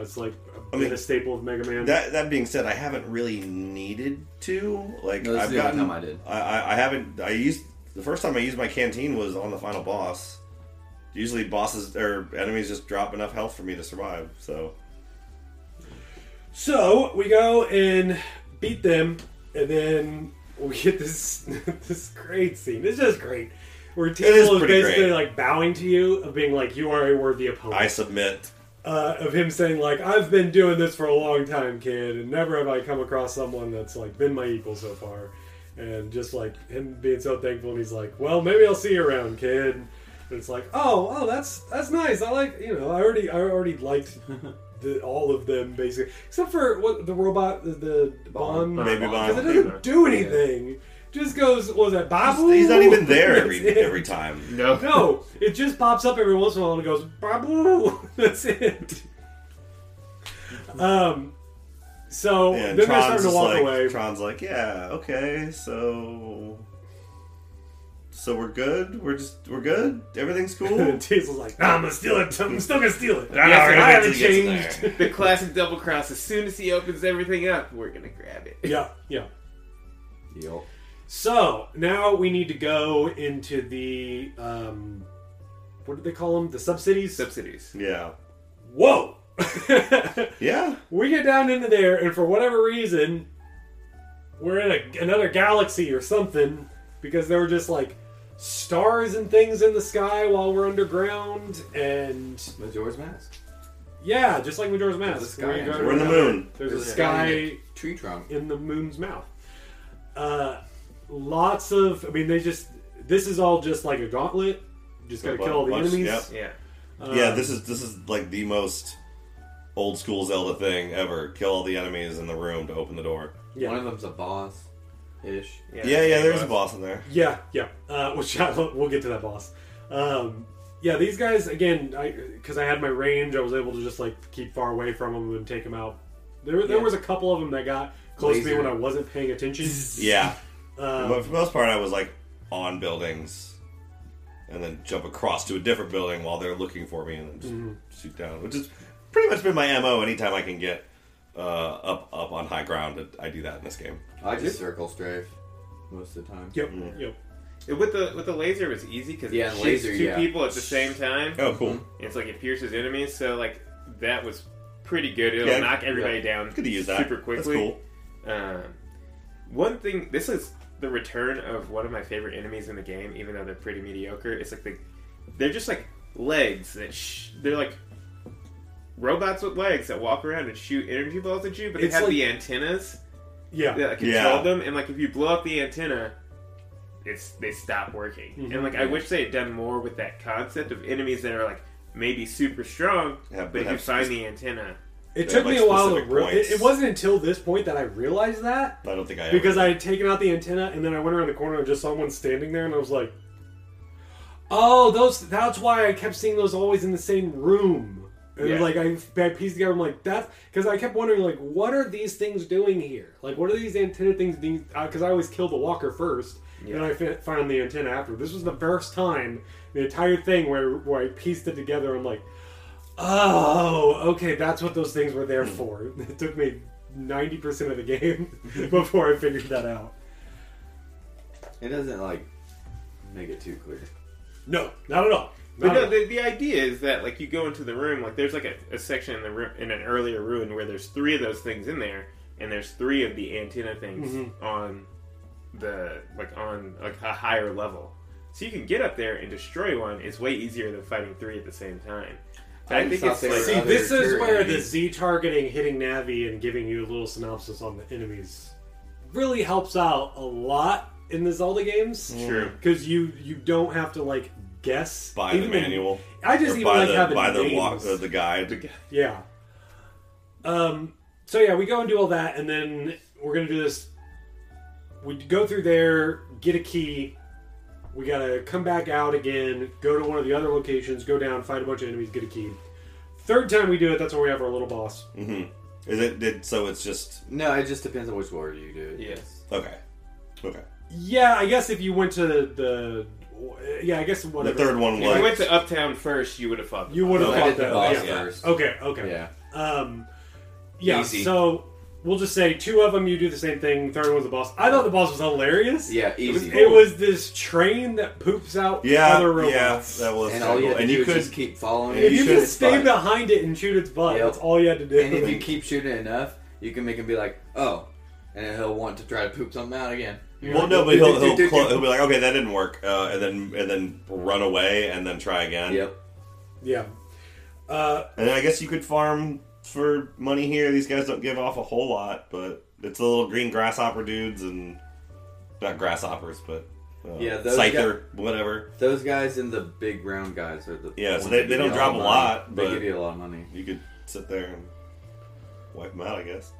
S1: That's like a,
S2: I mean,
S1: bit a staple of Mega Man.
S2: That that being said, I haven't really needed to. Like
S3: No, this
S2: I've
S3: is the only
S2: gotten.
S3: time I did.
S2: I, I, I haven't. I used the first time I used my canteen was on the final boss. Usually, bosses or enemies just drop enough health for me to survive. So
S1: So we go and beat them, and then we get this (laughs) this great scene. It's just great. Where
S2: is
S1: Teal is
S2: pretty
S1: basically
S2: great.
S1: like bowing to you, of being like, "You are a worthy opponent."
S2: I submit.
S1: Uh, of him saying like, "I've been doing this for a long time, kid, and never have I come across someone that's like been my equal so far." And just like him being so thankful, and he's like, "Well, maybe I'll see you around, kid." And it's like, "Oh, oh, that's that's nice. I like you know, I already I already liked." (laughs) The, all of them basically, except for what the robot, the, the Bon,
S3: Bon.
S2: Baby
S1: because
S2: Bon.
S1: it doesn't do anything. Just goes, what was that Babu?
S2: He's not even (laughs) there
S1: That's
S2: every
S1: it.
S2: every time.
S4: No.
S1: No, it just pops up every once in a while and it goes Babu. (laughs) That's it. (laughs) Um. So
S2: And
S1: then they're
S2: Tron's
S1: starting to
S2: just
S1: walk
S2: like,
S1: away.
S2: Tron's like, yeah, okay, so so we're good. We're just we're good. Everything's cool.
S1: and Teisel's like, nah, I'm gonna steal it. I'm still gonna steal it.
S2: I
S4: Yes,
S2: already
S4: I
S2: wait
S1: haven't
S2: till he gets
S1: changed.
S4: The classic double cross. As soon as he opens everything up, we're gonna grab it.
S1: Yeah, yeah.
S3: Yup.
S1: So now we need to go into the um, what do they call them? The sub cities.
S4: Subsidies.
S2: Yeah,
S1: Whoa. (laughs)
S2: yeah.
S1: we get down into there, and for whatever reason, we're in a, another galaxy or something because there were just like stars and things in the sky while we're underground, and
S3: Majora's Mask.
S1: yeah, just like Majora's Mask.
S3: The sky
S1: where you go
S3: engine.
S2: We're in the moon.
S1: There's a
S3: There's a
S1: sky
S3: Tree trunk.
S1: in the moon's mouth. Uh, lots of. I mean, they just. This is all just like a gauntlet. Just gotta kill all the
S2: bunch,
S1: enemies.
S2: yep.
S4: Yeah.
S1: Um,
S2: yeah, this is this is like the most old school Zelda thing ever. Kill all the enemies in the room to open the door.
S1: Yeah.
S3: One of them's a boss, ish.
S2: Yeah, yeah, there's a boss in there.
S1: Yeah, yeah. Uh, which I, we'll get to that boss. Um, yeah, these guys again, because I, had my range, I was able to just like keep far away from them and take them out. There, there
S3: Yeah.
S1: was a couple of them that got close to me
S3: Laser.
S1: when I wasn't paying attention.
S2: Yeah,
S1: Um,
S2: but for the most part, I was like on buildings, and then jump across to a different building while they're looking for me, and then just
S1: Mm-hmm.
S2: shoot down. Which has pretty much been my mo. Anytime I can get uh, up up on high ground, I do that in this game.
S3: I just circle strafe most of the time.
S1: Yep,
S2: Mm.
S1: yep.
S4: With the with the laser, it was easy because
S3: Yeah,
S4: it shoots
S3: laser,
S4: two
S3: yeah.
S4: people at the same time.
S2: Oh, cool.
S4: It's like it pierces enemies, so like that was pretty good. It'll
S2: Yeah,
S4: knock everybody
S3: yeah.
S4: down
S2: Could have used that.
S4: super quickly.
S2: That's cool.
S4: Um, one thing, this is the return of one of my favorite enemies in the game, even though they're pretty mediocre. It's like the, they're just like legs that sh- they're like robots with legs that walk around and shoot energy balls at you, but they
S1: It's
S4: have
S1: like-
S4: the antennas
S1: Yeah,
S4: that control
S2: Yeah.
S4: them, and like if you blow up the antenna. It's they stop working,
S1: Mhm.
S4: and like I wish they had done more with that concept of enemies that are like maybe super strong,
S2: Yeah,
S4: but
S2: but
S4: if you find the antenna,
S1: it took me a while to. Re- it, it wasn't until this point that I realized that
S2: I don't think I ever
S1: because
S2: did.
S1: I had taken out the antenna and then I went around the corner and just saw one standing there and I was like, "Oh, those. That's why I kept seeing those always in the same room." And
S4: Yeah.
S1: like I, I pieced together, I'm like that because I kept wondering like, what are these things doing here? Like, what are these antenna things doing? Because uh, I always kill the walker first, and then I fi- found the antenna after. This was the first time the entire thing where where I pieced it together. I'm like, oh, okay, that's what those things were there for. (laughs) It took me ninety percent of the game (laughs) before I figured that out.
S3: It doesn't like make it too clear.
S1: No, not at all.
S4: But
S1: Not
S4: no,
S1: at all.
S4: the, the idea is that like you go into the room, like there's like a, a section in the room in an earlier ruin where there's three of those things in there, and there's three of the antenna things
S1: Mm-hmm.
S4: on the like on like a higher level. So you can get up there and destroy one. It's way easier than fighting three at the same time.
S3: I
S4: I, think it's like,
S1: See, this is
S3: tier
S1: where the. Z targeting, hitting Navi, and giving you a little synopsis on the enemies really helps out a lot in the Zelda games.
S4: True.
S1: because you you don't have to like guess
S2: buy the
S1: Even
S2: manual.
S1: I just
S2: Or
S1: even
S2: buy
S1: like
S2: the
S1: having
S2: buy the walk uh, the guide.
S1: Yeah. Um. So yeah, we go and do all that, and then we're gonna do this. We go through there, get a key. We gotta come back out again, go to one of the other locations, go down, fight a bunch of enemies, get a key. Third time we do it, that's when we have our little boss.
S2: Mm-hmm. Is it did so? It's just
S3: No, it just depends on which order you do it.
S4: Yes.
S2: okay. Okay.
S1: Yeah, I guess if you went to the, yeah, I guess
S2: The
S1: whatever.
S2: third one was
S4: If you
S2: was
S4: went to Uptown first, you would have fought. the
S1: You would have
S3: No, I
S1: fought
S3: the
S1: that.
S3: boss
S1: yeah.
S3: first.
S1: Okay, okay.
S3: Yeah.
S1: Um, yeah.
S3: Easy.
S1: So we'll just say two of them. You do the same thing. Third one's the boss. I thought the boss was hilarious.
S3: Yeah,
S1: It was,
S3: easy.
S1: it was this train that poops out
S2: yeah
S1: other
S2: yeah
S1: robots.
S2: that was
S3: and all you had to
S2: and
S3: do
S2: you could
S3: just keep following
S1: If
S3: it.
S1: you
S3: shoot
S1: can
S3: its
S1: stay
S3: butt.
S1: behind it and shoot its butt,
S3: Yep.
S1: that's all you had to do.
S3: And if you (laughs) keep shooting enough, you can make him be like, "Oh," and then he'll want to try to poop something out again.
S2: well no but he'll (laughs) he'll, clo- he'll be like okay that didn't work uh, and then and then run away and then try again.
S3: Yep.
S1: yeah. Uh,
S2: And then I guess you could farm for money here. These guys don't give off a whole lot, but it's the little green grasshopper dudes and not grasshoppers, but uh,
S3: Yeah, those
S2: scyther, whatever.
S3: Those guys and the big round guys are the
S2: Yeah,
S3: ones
S2: so they- they don't drop a
S3: the
S2: lot, but-
S3: they give you a lot of money.
S2: You could sit there and wipe them out, I guess.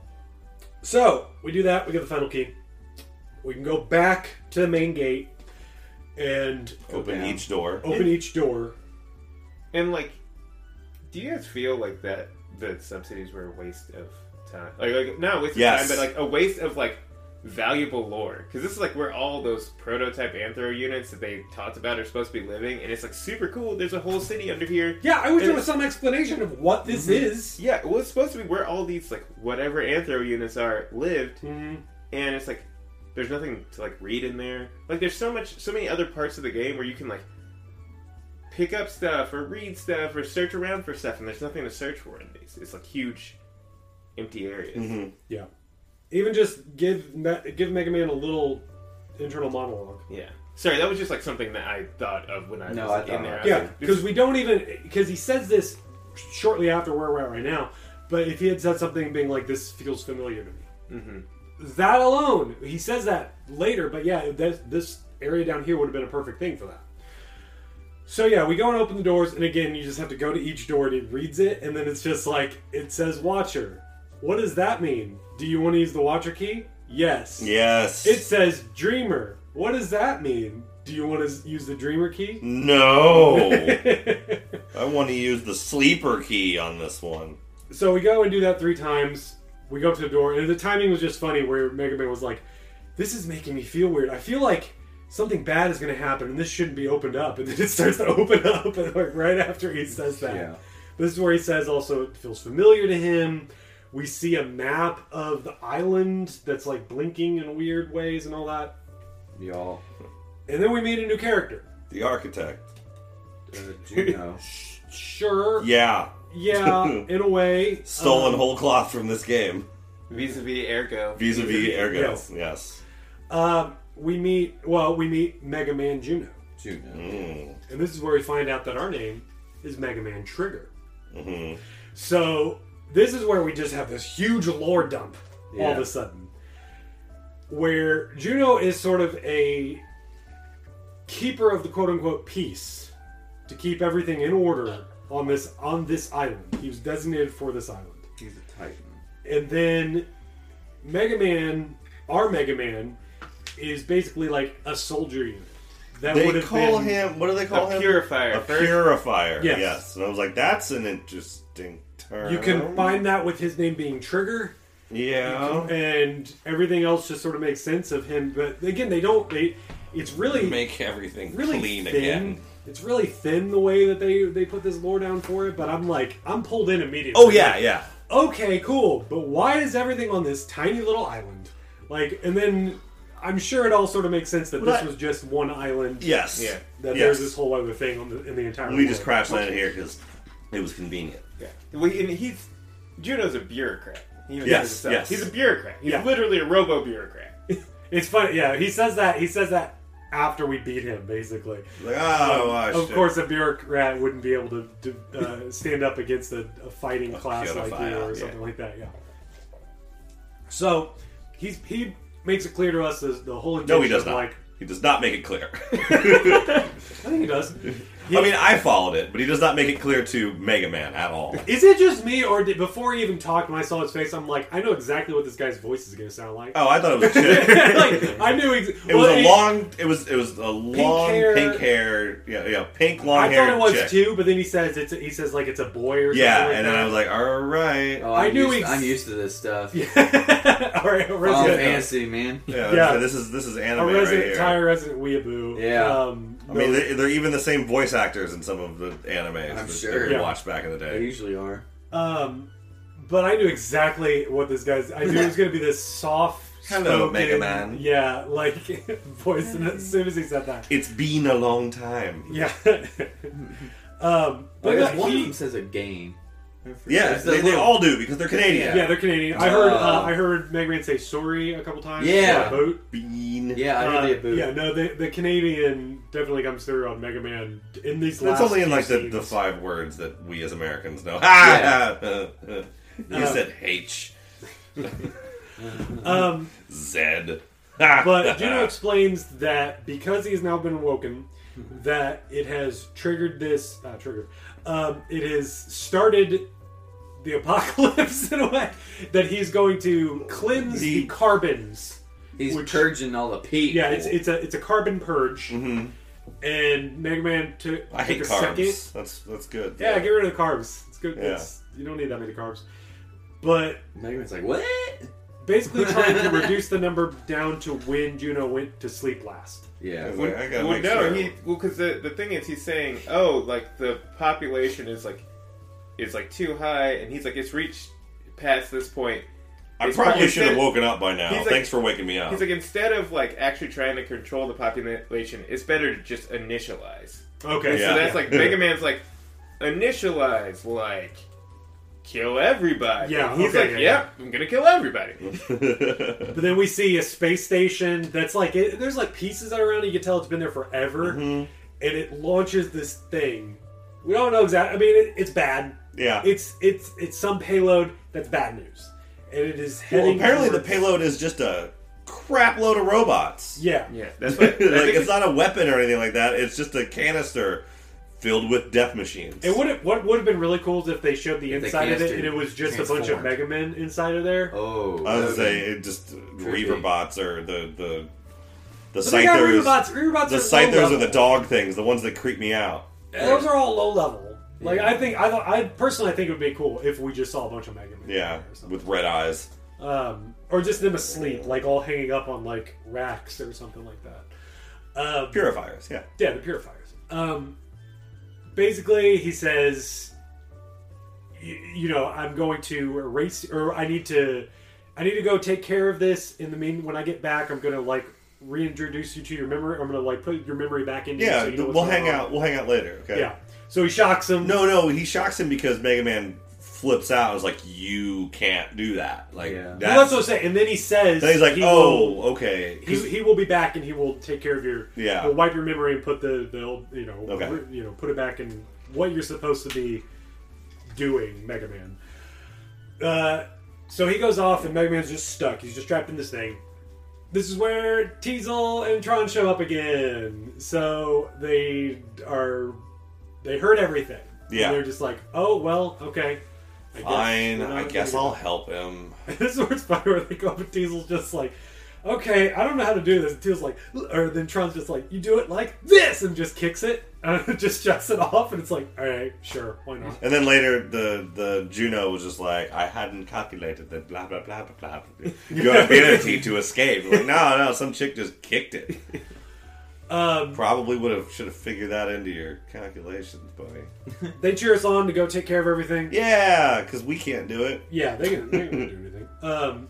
S1: so we do that. We get the final key. We can go back to the main gate and
S2: Open
S3: down.
S2: each door.
S1: open each door.
S4: And like, do you guys feel like that the sub cities were a waste of time? Like, like not a waste
S2: Yes.
S4: of time, but like a waste of like valuable lore. Because this is like where all those prototype anthro units that they talked about are supposed to be living, and it's like super cool. There's a whole city under here.
S1: Yeah, I wish there was some explanation of what this is.
S4: Yeah, well, it's supposed to be where all these like whatever anthro units are lived,
S1: Mhm.
S4: and it's like there's nothing to like read in there. Like there's so much, so many other parts of the game where you can like pick up stuff or read stuff or search around for stuff, and there's nothing to search for in these. It's like huge, empty areas.
S2: hmm
S1: Yeah. Even just give Me- give Mega Man a little internal monologue.
S4: Yeah. Sorry, that was just like something that I thought of when I
S3: No,
S4: was
S3: I
S4: in
S3: thought-
S4: there. I was
S1: Yeah,
S4: like, this-
S1: because we don't even because he says this shortly after where we're at right now. But if he had said something being like, "This feels familiar to me,"
S4: Mhm.
S1: that alone, he says that later, but yeah, this, this area down here would have been a perfect thing for that. So yeah, we go and open the doors, and again, you just have to go to each door and it reads it, and then it's just like it says Watcher. What does that mean? Do you want to use the Watcher key? Yes.
S2: Yes.
S1: It says Dreamer. What does that mean? Do you want to use the Dreamer key?
S2: no. (laughs) I want to use the sleeper key on this one.
S1: So we go and do that three times. We go up to the door, and the timing was just funny. Where Mega Man was like, "This is making me feel weird. I feel like something bad is going to happen, and this shouldn't be opened up." And then it starts to open (laughs) up, and like right after he says that,
S3: Yeah.
S1: this is where he says also it feels familiar to him. We see a map of the island that's like blinking in weird ways and all that,
S3: Y'all.
S1: and then we meet a new character.
S2: The architect.
S3: Uh, Juno. (laughs)
S1: Sure,
S2: Yeah.
S1: yeah, (laughs) in a way,
S2: Stolen
S1: Um,
S2: whole cloth from this game.
S4: Vis-a-vis Ergo.
S2: Vis-a-vis Ergo.
S1: Yes.
S2: Yes.
S1: Um, we meet well, we meet Mega Man Juno.
S3: Juno.
S2: Mm.
S1: And this is where we find out that our name is Mega Man Trigger.
S2: hmm
S1: So this is where we just have this huge lore dump all of a sudden. Where Juno is sort of a keeper of the quote unquote peace to keep everything in order on this on this island. He was designated for this island.
S3: He's a titan.
S1: And then Mega Man, our Mega Man, is basically like a soldier unit. That would
S2: They
S1: have
S2: call
S1: been,
S2: him. What do they call
S4: A
S2: him?
S4: purifier.
S2: A
S4: First-
S2: purifier.
S1: Yes.
S2: Yes. And I was like, that's an interesting term.
S1: You can find that with his name being Trigger,
S2: Yeah.
S1: and everything else just sort of makes sense of him. But again, they don't. They, it's really
S2: Make everything
S1: really
S2: clean
S1: thin.
S2: again.
S1: It's really thin the way that they they put this lore down for it. But I'm like, I'm pulled in immediately.
S2: Oh yeah, yeah.
S1: Okay, cool. But why is everything on this tiny little island? Like, and then I'm sure it all sort of makes sense that
S2: Well,
S1: this
S2: that-
S1: was just one island.
S2: Yes.
S4: Yeah.
S1: That
S2: yes.
S1: there's this whole other thing on the, in the entire.
S2: We just
S1: world.
S2: crash landed here because it was convenient.
S4: Yeah. Well, and he's Juno's a bureaucrat. He even
S2: Yes,
S4: says it
S2: yes.
S4: He's a bureaucrat. He's
S1: Yeah.
S4: literally a robo bureaucrat. (laughs)
S1: It's funny. Yeah, he says that. He says that after we beat him, basically.
S2: Like, oh, wow,
S1: of
S2: shit.
S1: course, a bureaucrat wouldn't be able to, to uh, stand up against a, a fighting class like you
S2: pedophile,
S1: or
S2: yeah.
S1: something like that. Yeah. So he's he makes it clear to us the, the whole intention
S2: No, he does
S1: of
S2: not.
S1: like
S2: He does not make it clear. (laughs)
S1: I think he does. (laughs)
S2: I mean, I followed it, but he does not make it clear to Mega Man at all. (laughs)
S1: Is it just me, or did, before he even talked, when I saw his face, I'm like, I know exactly what this guy's voice is going to sound like.
S2: Oh, I thought it was (laughs) shit.
S1: like I knew. Ex-
S2: It was
S1: well,
S2: a long. It was. It was a long
S1: hair.
S2: pink hair. Yeah, yeah, pink long
S1: I
S2: hair.
S1: I thought it was
S2: chick.
S1: too, but then he says it's. He says like it's a boy or something.
S2: Yeah,
S1: like
S2: and then
S1: that.
S2: I was like, all right.
S3: Oh,
S1: I
S3: I'm
S1: knew
S3: used,
S1: ex-
S3: I'm used to this stuff.
S1: Yeah. (laughs) All right, a
S3: Final
S1: resident,
S3: Fantasy, man.
S2: Yeah,
S1: Yeah.
S2: this is this is
S1: a
S2: anime right here.
S1: entire resident weeaboo.
S3: Yeah.
S1: Um,
S2: I mean, they- they're even the same voice actors in some of the animes
S3: I'm
S2: that,
S3: sure.
S2: that we
S1: Yeah.
S2: watched back in the day.
S3: They
S2: day.
S3: usually are.
S1: um, but I knew exactly what this guy's. I knew it was going to be this soft.
S2: Hello,
S1: spoken-
S2: Mega Man.
S1: Yeah, like (laughs) voice, and as soon as he said that,
S2: It's been a long time.
S1: yeah. (laughs) um,
S3: But
S1: but yeah,
S3: one
S1: he-
S3: of them says a game.
S2: Yeah,
S3: It's the
S2: they, they all do because they're Canadian.
S1: yeah, they're Canadian. I heard. Uh,
S3: Uh,
S1: I heard Mega Man say sorry a couple times.
S3: Yeah.
S1: on the boat.
S2: Bean.
S3: Yeah, I
S1: Uh,
S3: the boot.
S1: yeah, no, the, the Canadian definitely comes through on Mega Man in these last.
S2: That's only in like the, the five words that we as Americans know.
S3: Yeah. (laughs)
S2: you
S1: Uh,
S2: said H. (laughs)
S1: Um,
S2: Z. (laughs)
S1: but Juno explains that because he has now been awoken, that it has triggered this. Uh, triggered. Um, it has started the apocalypse (laughs) in a way that he's going to cleanse the,
S2: The-
S1: carbons.
S3: He's
S1: Which-
S3: purging all the peat.
S1: Yeah, it's it's a it's a carbon purge,
S2: hmm
S1: and Mega Man took,
S2: I hate
S1: took a
S2: carbs.
S1: second.
S2: That's that's good.
S1: Yeah, get rid of the carbs. It's good.
S2: Yeah.
S1: It's, you don't need that many carbs. But
S3: Mega Man's like, what?
S1: basically trying to (laughs) reduce the number down to when Juno went to sleep last.
S3: Yeah.
S2: It's like, I gotta
S4: well,
S2: make
S4: no,
S2: sure.
S4: he well because the the thing is he's saying oh like the population is like is like too high and he's like it's reached past this point.
S2: I
S4: It's
S2: probably
S4: probably
S2: should have woken up by now.
S4: He's like-
S2: Thanks for waking me up.
S4: He's like instead of like actually trying to control the population, it's better to just initialize.
S1: Okay,
S2: Yeah.
S4: So that's like (laughs) Mega Man's like initialize like kill everybody.
S1: Yeah,
S4: And he's
S1: okay,
S4: like,
S1: yeah,
S4: yep, I'm gonna kill everybody. (laughs)
S1: But then we see a space station that's like it, there's like pieces that are around. it. You can tell it's been there forever,
S2: Mhm.
S1: and it launches this thing. We don't know exactly. I mean, it, it's bad.
S2: Yeah.
S1: It's it's it's some payload that's bad news, and it is
S2: Well,
S1: heading.
S2: apparently the payload is just a crap load of robots.
S1: Yeah,
S4: Yeah, that's (laughs)
S2: like
S4: what. I think
S2: it's not a weapon or anything like that. It's just a canister filled with death machines.
S1: It would have what would have been really cool is if they showed the
S3: If the
S1: inside of it and it was just a bunch of
S3: transformed.
S1: Mega Men inside of there.
S3: Oh,
S2: I was
S3: that would've
S2: say it just
S3: tricky.
S2: Reaver bots or the the the
S1: But they got
S2: Scythers.
S1: Reaverbots. Reaverbots
S2: The
S1: are low
S2: Scythers are the dog things, the ones that creep me out.
S1: Those are all low level. Like
S3: Yeah.
S1: I think I thought I personally I think it would be cool if we just saw a bunch of Mega Men.
S2: Yeah,
S1: or something.
S2: with red eyes.
S1: um, or just them asleep, like all hanging up on like racks or something like that. Um,
S2: Purifiers, yeah.
S1: Yeah, the purifiers. Um, basically, he says, you know, I'm going to erase, or I need to, I need to go take care of this. In the mean, when I get back, I'm gonna like reintroduce you to your memory. I'm gonna like put your memory back in. you
S2: Yeah,
S1: so you know
S2: we'll hang
S1: on.
S2: out. We'll hang out later. Okay.
S1: Yeah. So he shocks him.
S2: No, no, he shocks him because Mega Man flips out. and is like, "You can't do that." Like,
S3: Yeah.
S1: Well, that's what I'm saying. And then he says,
S2: then he's like,
S1: he
S2: "Oh,
S1: will-
S2: okay."
S1: he, he will be back and he will take care of your
S2: Yeah.
S1: He'll wipe your memory and put the the you know
S2: Okay.
S1: re- you know put it back in what you're supposed to be doing, Mega Man. Uh, so he goes off and Mega Man's just stuck. He's just trapped in this thing. This is where Teisel and Tron show up again. So they are they heard everything.
S2: Yeah.
S1: And they're just like, oh well, okay. I
S2: Fine, I guess I'll help him. (laughs)
S1: this is where it's funny where they go up and Teisel's just like, okay, I don't know how to do this. And like, or then Tron's just like, you do it like this, and just kicks it, (laughs) and just shuts it off, and it's like, all right, sure, why not?
S2: And then later, the the Juno was just like, "I hadn't calculated that blah blah blah blah blah." (laughs) Your ability to escape. Like, no, no, some chick just kicked it.
S1: Um,
S2: Probably would have should have figured that into your calculations, buddy. (laughs)
S1: they cheer us on to go take care of everything.
S2: Yeah, because we can't do it.
S1: Yeah, they can, they can do anything. (laughs) Um,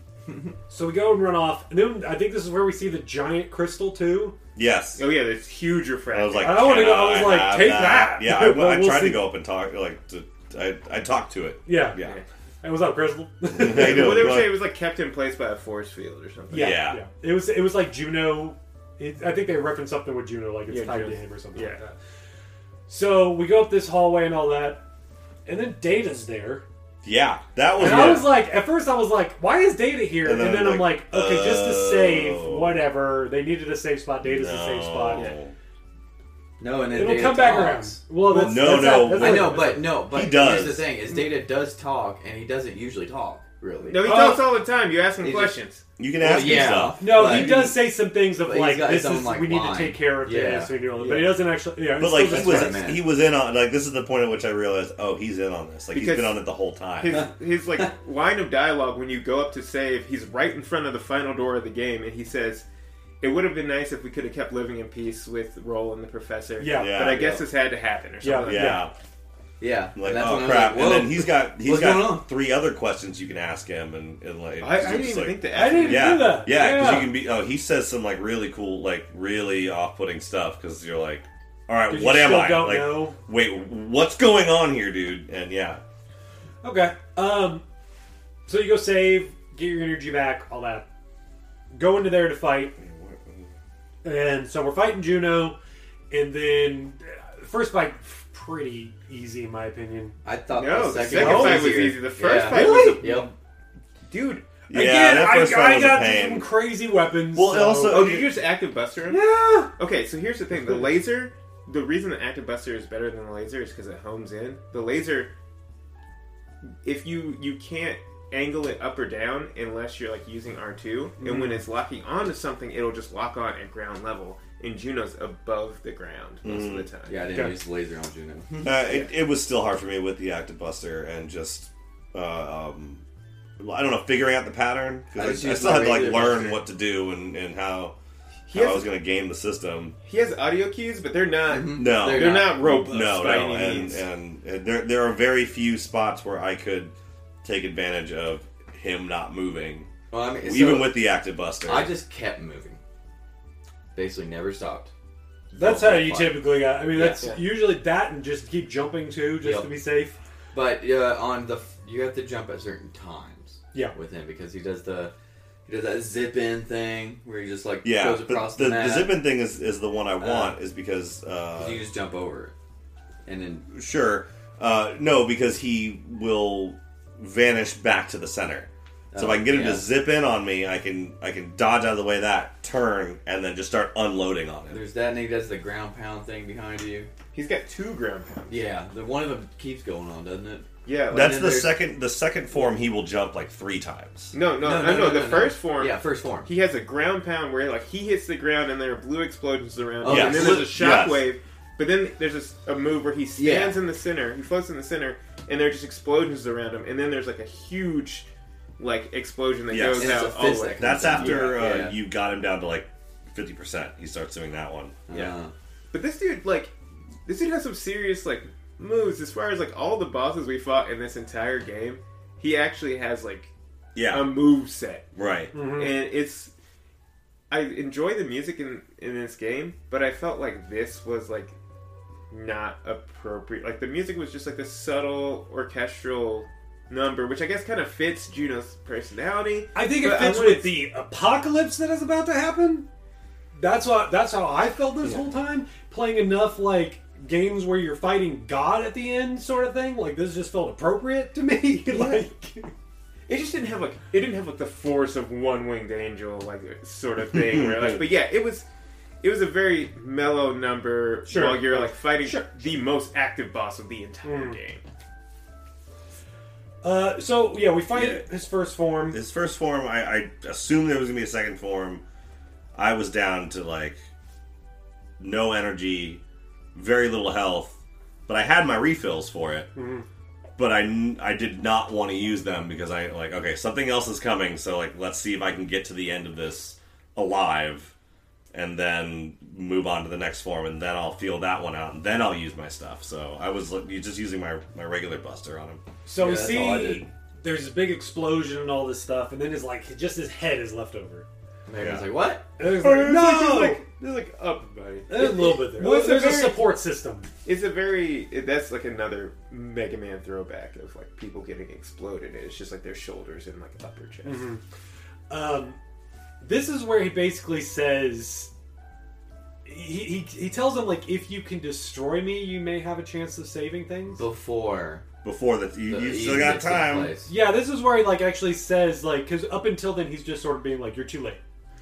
S1: so we go and run off, and then I think this is where we see the giant crystal too.
S2: Yes.
S4: Oh yeah, this huge refractor.
S2: I was like,
S1: I wanna go- I was like, take that."
S2: Yeah, (laughs) I,
S1: But
S2: I
S1: we'll
S2: tried to go up and talk, like, to, I, I talked to it.
S1: Yeah,
S2: Yeah.
S1: Hey, what's up, Crystal?
S2: How you doing?
S4: well, they were
S2: Go
S4: saying it was like kept in place by a force field or something.
S1: Yeah,
S2: Yeah.
S1: yeah. It was it was like Juno. It, I think they referenced something with Juno, like it's
S4: Yeah,
S1: tied
S4: Juno.
S1: to him or something
S4: Yeah.
S1: like that. So we go up this hallway and all that, and then Data's there.
S2: Yeah, that was.
S1: And I was like, at first I was like, why is Data here?
S2: And
S1: And
S2: then
S1: then,
S2: I'm
S1: I'm
S2: like,
S1: like, okay, just to save,
S2: oh.
S1: whatever. They needed a safe spot. Data's a safe spot.
S2: No.
S3: No, and then
S1: It'll
S3: Data
S1: come back
S3: talks.
S1: around. Well, that's,
S2: no,
S1: that's
S2: no,
S1: not- that's
S3: I know, but no, but
S2: He does.
S3: here's the thing: is Data does talk, and he doesn't usually talk. Really?
S4: No, he
S1: Uh,
S4: talks all the time. You ask him
S3: He just-
S4: questions.
S2: You can
S3: Well,
S2: ask me
S3: yeah.
S2: stuff.
S1: No,
S3: But-
S1: he does say some things of
S3: But he's
S1: like,
S3: got
S1: this
S3: his own,
S1: is
S3: like,
S1: we need
S3: line.
S1: to take care of
S3: Yeah.
S1: this, and, you know,
S3: Yeah.
S1: but he doesn't actually. Yeah,
S2: But like he was,
S3: what I meant.
S2: he was in on. Like this is the point at which I realized, oh, he's in on this. Like he's
S4: Because
S2: been on it the whole time.
S4: His (laughs) his like line of dialogue when you go up to save, he's right in front of the final door of the game, and he says, "It would have been nice if we could have kept living in peace with Roll and the Professor."
S1: Yeah.
S2: Yeah.
S4: but I guess this had to happen or
S1: Yeah.
S4: something.
S2: yeah.
S3: Yeah.
S2: Like
S3: and that's
S2: oh
S3: when I was
S2: crap,
S3: like,
S2: and then he's got he's
S3: What's going
S2: got three other questions you can ask him, and, and like
S4: I, I didn't even
S2: like-
S4: think to
S1: I didn't.
S2: Yeah,
S1: do that.
S2: yeah, because
S1: Yeah.
S2: you can be. Oh, he says some like really cool, like really off-putting stuff. Because you're like, all right what
S1: you
S2: am
S1: still
S2: I?
S1: Don't
S2: like,
S1: know.
S2: wait, what's going on here, dude? And yeah,
S1: Okay. Um. So you go save, get your energy back, all that. Go into there to fight, and so we're fighting Juno, and then uh, first fight pretty easy in my opinion.
S3: I thought
S4: No,
S3: the
S4: the
S3: second,
S4: second fight was easy. The first
S3: Yeah.
S4: fight
S1: Really?
S4: was a,
S3: Yep.
S4: dude.
S2: yeah,
S1: Again,
S2: that
S1: I,
S2: one
S1: I
S2: was a
S1: got
S2: pain.
S1: some crazy weapons.
S2: Well,
S1: so-
S2: also-
S4: Oh, did you just active buster him?
S1: yeah.
S4: Okay, so here's the thing: the laser. The reason the active buster is better than the laser is because it homes in. The laser, if you you can't angle it up or down unless you're like using R 2 and when mm-hmm. it's locking onto something, it'll just lock on at ground level. And Juno's above the ground most of the time.
S3: Yeah, I didn't
S1: Okay.
S3: use the laser on Juno. (laughs)
S2: Uh, it, it was still hard for me with the active buster and just uh, um, I don't know figuring out the pattern
S3: I
S2: because
S3: just
S2: I, I
S3: used
S2: still
S3: my
S2: had to like
S3: regular
S2: learn
S3: buster.
S2: what to do and, and how
S4: He
S2: how I
S4: has-
S2: was going to game the system.
S4: He has audio cues, but they're not.
S2: No,
S3: They're
S4: They're not robust
S2: no,
S4: by
S2: no,
S4: any
S2: and,
S4: means.
S2: and and there there are very few spots where I could take advantage of him not moving,
S3: Well, I mean,
S2: even
S3: so
S2: with the active buster.
S3: I just kept moving. Basically, never stopped.
S1: That's how you
S3: fight.
S1: typically got. I mean,
S3: Yeah.
S1: that's
S4: Yeah.
S1: usually that, and just keep jumping too, just
S3: Yep.
S1: to be safe.
S3: But uh, on the f- you have to jump at certain times.
S1: Yeah.
S3: With him because he does the he does that zip in thing where he just like
S2: yeah,
S3: goes across
S2: the,
S3: the,
S2: the,
S3: map.
S2: zipping thing is, is the one I want is because uh,
S3: 'cause you just jump over it, and then
S2: Sure. Uh, no, because he will vanish back to the center. So if I can get him
S3: yeah.
S2: to zip in on me, I can I can dodge out of the way of that, turn, and then just start unloading on him.
S3: There's that, and he does the ground pound thing behind you.
S4: He's got two ground pounds.
S3: Yeah, the one of them keeps going on, doesn't it?
S4: Yeah. Like,
S2: That's the
S3: there's-
S2: second the second form. He will jump like three times.
S4: no, no,
S3: No,
S4: no,
S3: no,
S4: no,
S3: no,
S4: The
S3: no, no.
S4: first form.
S3: Yeah, first form.
S4: He has a ground pound where like he hits the ground and there are blue explosions around
S3: Oh,
S4: him,
S2: yes.
S4: and then there's a
S2: Yes.
S4: shockwave. But then there's a move where he stands in the center, he floats in the center, and there are just explosions around him, and then there's like a huge like explosion that
S2: Yes.
S4: goes
S3: it's
S4: out
S3: a
S4: all the
S3: fist
S4: way.
S3: that
S2: That's
S3: Yeah,
S2: after uh,
S3: yeah.
S2: you got him down to like fifty percent. He starts doing that one.
S4: Yeah.
S3: Uh,
S4: But this dude, like, this dude has some serious like moves as far as like all the bosses we fought in this entire game. He actually has like
S2: Yeah,
S4: a move set,
S2: right.
S4: and it's. I enjoy the music in in this game, but I felt like this was like not appropriate. Like the music was just like a subtle orchestral number, which I guess kind of fits Juno's personality.
S1: I think it
S4: But
S1: fits with the apocalypse that is about to happen. That's what. That's how I felt this
S4: Yeah.
S1: whole time. Playing enough like games where you're fighting God at the end, sort of thing. Like this just felt appropriate to me. (laughs) like
S4: It just didn't have like it didn't have like the force of one winged angel like sort of thing. where, like, (laughs) but yeah, it was it was a very mellow number
S1: Sure.
S4: while you're like fighting
S1: Sure.
S4: the most active boss of the entire
S1: Mm.
S4: game.
S1: Uh, so yeah, we find
S2: Yeah.
S1: his first form.
S2: His first form, I, I assumed there was gonna be a second form. I was down to like no energy, very little health, but I had my refills for it. But I, I did not want to use them because I like okay something else is coming so like let's see if I can get to the end of this alive and then move on to the next form and then I'll feel that one out and then I'll use my stuff so I was like, just using my my regular buster on him
S1: So
S3: Yeah, that's all I
S1: see there's this big explosion and all this stuff, and then his like just his head is left over.
S3: Maybe
S2: Yeah.
S3: it's like what?
S1: And it's like,
S4: There's
S1: no,
S4: like, there's like up, buddy.
S1: There's a little bit there.
S4: Well, it's a
S1: there's a
S4: very-
S1: support system.
S4: It's a very it, that's like another Mega Man throwback of like people getting exploded. It's just like their shoulders and like upper chest.
S1: Mm-hmm. Um, this is where he basically says he, he he tells them like if you can destroy me, you may have a chance of saving things.
S3: Before
S2: before that you, you still got time.
S1: Yeah, this is where he like actually says like because up until then he's just sort of being like you're too late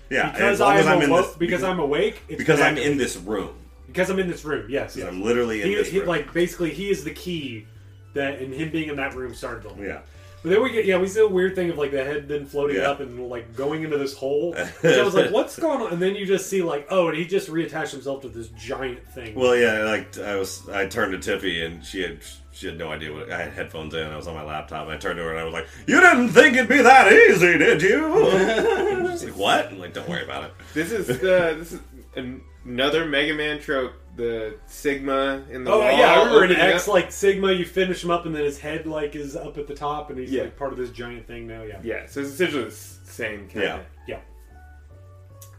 S2: yeah
S1: because
S2: as long
S1: I'm,
S2: as I'm in this
S1: because I'm awake it's
S2: because I'm in this room
S1: because I'm in this room. Yes,
S2: because
S1: yes.
S2: I'm literally in
S1: He,
S2: this
S1: he-
S2: room
S1: like basically he is the key that and him being in that room started the whole.
S2: yeah
S1: But then we get yeah we see a weird thing of like the head then floating
S2: Yeah.
S1: up and like going into this hole. (laughs) Which I was like, what's going on? And then you just see like oh, and he just reattached himself to this giant thing.
S2: Well, yeah, like I was, I turned to Tiffy and she had, she had no idea what I had headphones in. I was on my laptop. And I turned to her and I was like, "You didn't think it'd be that easy, did you?" (laughs) She's like, "What?" I'm like, "Don't worry about it."
S4: This is the this is another Mega Man trope. The Sigma in the
S1: Oh
S4: wall
S1: yeah, I remember
S4: opening
S1: X
S4: up.
S1: like Sigma, you finish him up and then his head like is up at the top and he's
S4: Yeah.
S1: like part of this giant thing now. Yeah,
S4: Yeah, so it's essentially the same kind
S2: Yeah.
S4: of.
S1: yeah.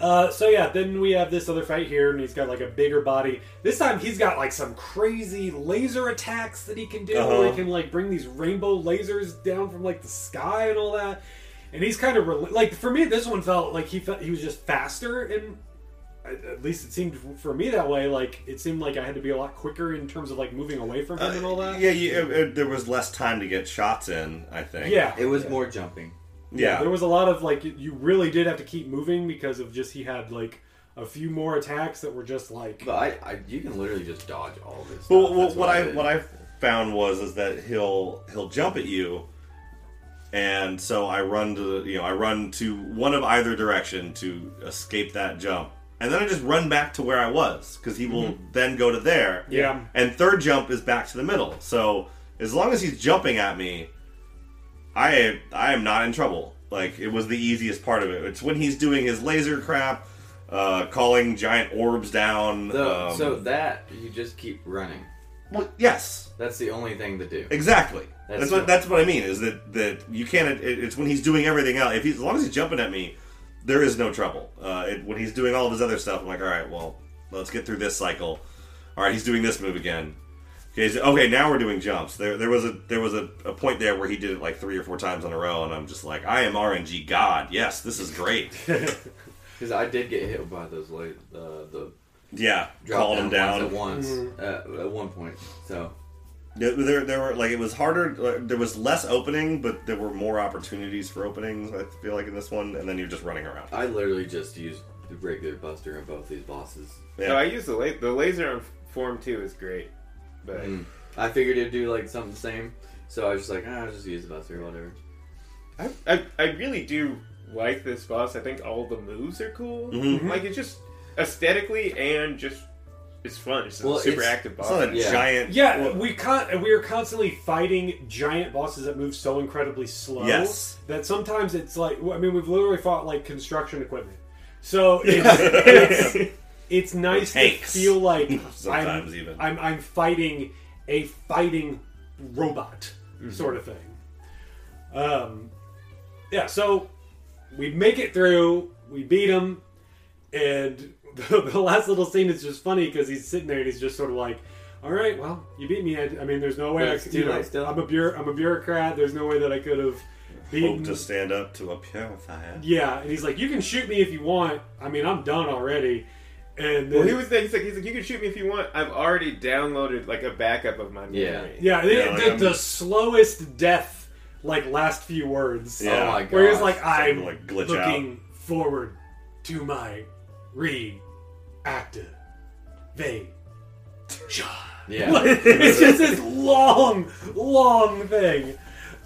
S1: Uh, so yeah, then we have this other fight here, and he's got like a bigger body. This time he's got like some crazy laser attacks that he can do,
S2: Uh-huh.
S1: he can like bring these rainbow lasers down from like the sky and all that. And he's kind of like for me, this one felt like he felt he was just faster, and at at least it seemed for me that way. Like it seemed like I had to be a lot quicker in terms of like moving away from him and all that.
S2: Uh, Yeah, you, it, it- there was less time to get shots in. I think.
S1: yeah,
S3: It was
S1: yeah.
S3: more jumping.
S2: Yeah.
S1: There was a lot of like you really did have to keep moving because of just he had like a few more attacks that were just like
S3: But I, I you can literally just dodge all this.
S2: Well, well,
S3: That's
S2: what I
S3: did.
S2: what I found was is that he'll he'll jump at you, and so I run to you know I run to one of either direction to escape that jump, and then I just run back to where I was because he will then go to there.
S1: Yeah.
S2: And third jump is back to the middle. So as long as he's jumping at me, I I am not in trouble. Like it was the easiest part of it. It's when he's doing his laser crap, uh, calling giant orbs down.
S3: So,
S2: um,
S3: so that you just keep running.
S2: well, yes,
S3: That's the only thing to do.
S2: exactly.
S3: That's
S2: That's, what
S3: what-
S2: that's what I mean. Is that that you can't. It, it's when he's doing everything else. If he's as long as he's jumping at me, there is no trouble. Uh, it, when he's doing all of his other stuff, I'm like, all right, well, let's get through this cycle. All right, he's doing this move again. Okay, so- okay, now we're doing jumps. There, there was a there was a, a point there where he did it like three or four times in a row, and I'm just like, I am RNG God. Yes, this is great. (laughs)
S3: Because I did get hit by those late, uh, the
S2: yeah,
S3: drop
S2: calling him down.
S3: ones at once uh, at one point. So
S2: There, there, there were like it was harder. Like, there was less opening, but there were more opportunities for openings. I feel like in this one, and then you're just running around.
S3: I literally just used the regular Buster in both these bosses.
S2: Yeah.
S4: No, I use the la- the laser on form two is great, but
S3: Mm. I figured it'd do like something the same, so I was just like, ah, I'll just use the Buster, whatever.
S4: I, I I really do like this boss. I think all the moves are cool.
S2: Mhm.
S4: Like it's just aesthetically and just it's fun. It's
S3: Well,
S4: a super
S3: it's-
S4: active
S2: It's
S4: boss.
S2: not a
S3: Yeah.
S2: giant.
S1: Yeah,
S2: well,
S1: we con- we are constantly fighting giant bosses that move so incredibly slow
S2: Yes.
S1: that sometimes it's like I mean we've literally fought like construction equipment. So (laughs) it's it's, it's nice to feel like (laughs)
S2: Sometimes
S1: I'm,
S2: even.
S1: I'm I'm fighting a fighting robot
S2: Mm-hmm.
S1: sort of thing. Um, yeah, so we make it through, we beat him, and (laughs) the, the last little scene is just funny because he's sitting there and he's just sort of like, "All right, well, you beat me. I, I mean, there's no way
S3: But
S1: I
S3: it's
S1: could.
S3: too
S1: You know,
S3: late still.
S1: I'm a bureau, I'm a bureaucrat. There's no way that I could have beaten."
S2: hope to stand up to a purifier.
S1: yeah, and he's like, "You can shoot me if you want. I mean, I'm done already." And
S4: Well, he was there. He's like, he's like, you can shoot me if you want. I've already downloaded like a backup of my memory.
S3: Yeah.
S1: yeah, the,
S2: Yeah, like,
S1: the,
S2: I'm-
S1: the um, slowest death, like last few words.
S2: Yeah.
S3: Oh my god.
S1: Where he's was like, I'm
S2: like glitch
S1: looking forward to my reactivate shot.
S3: yeah. (laughs)
S1: it's just this long, long thing.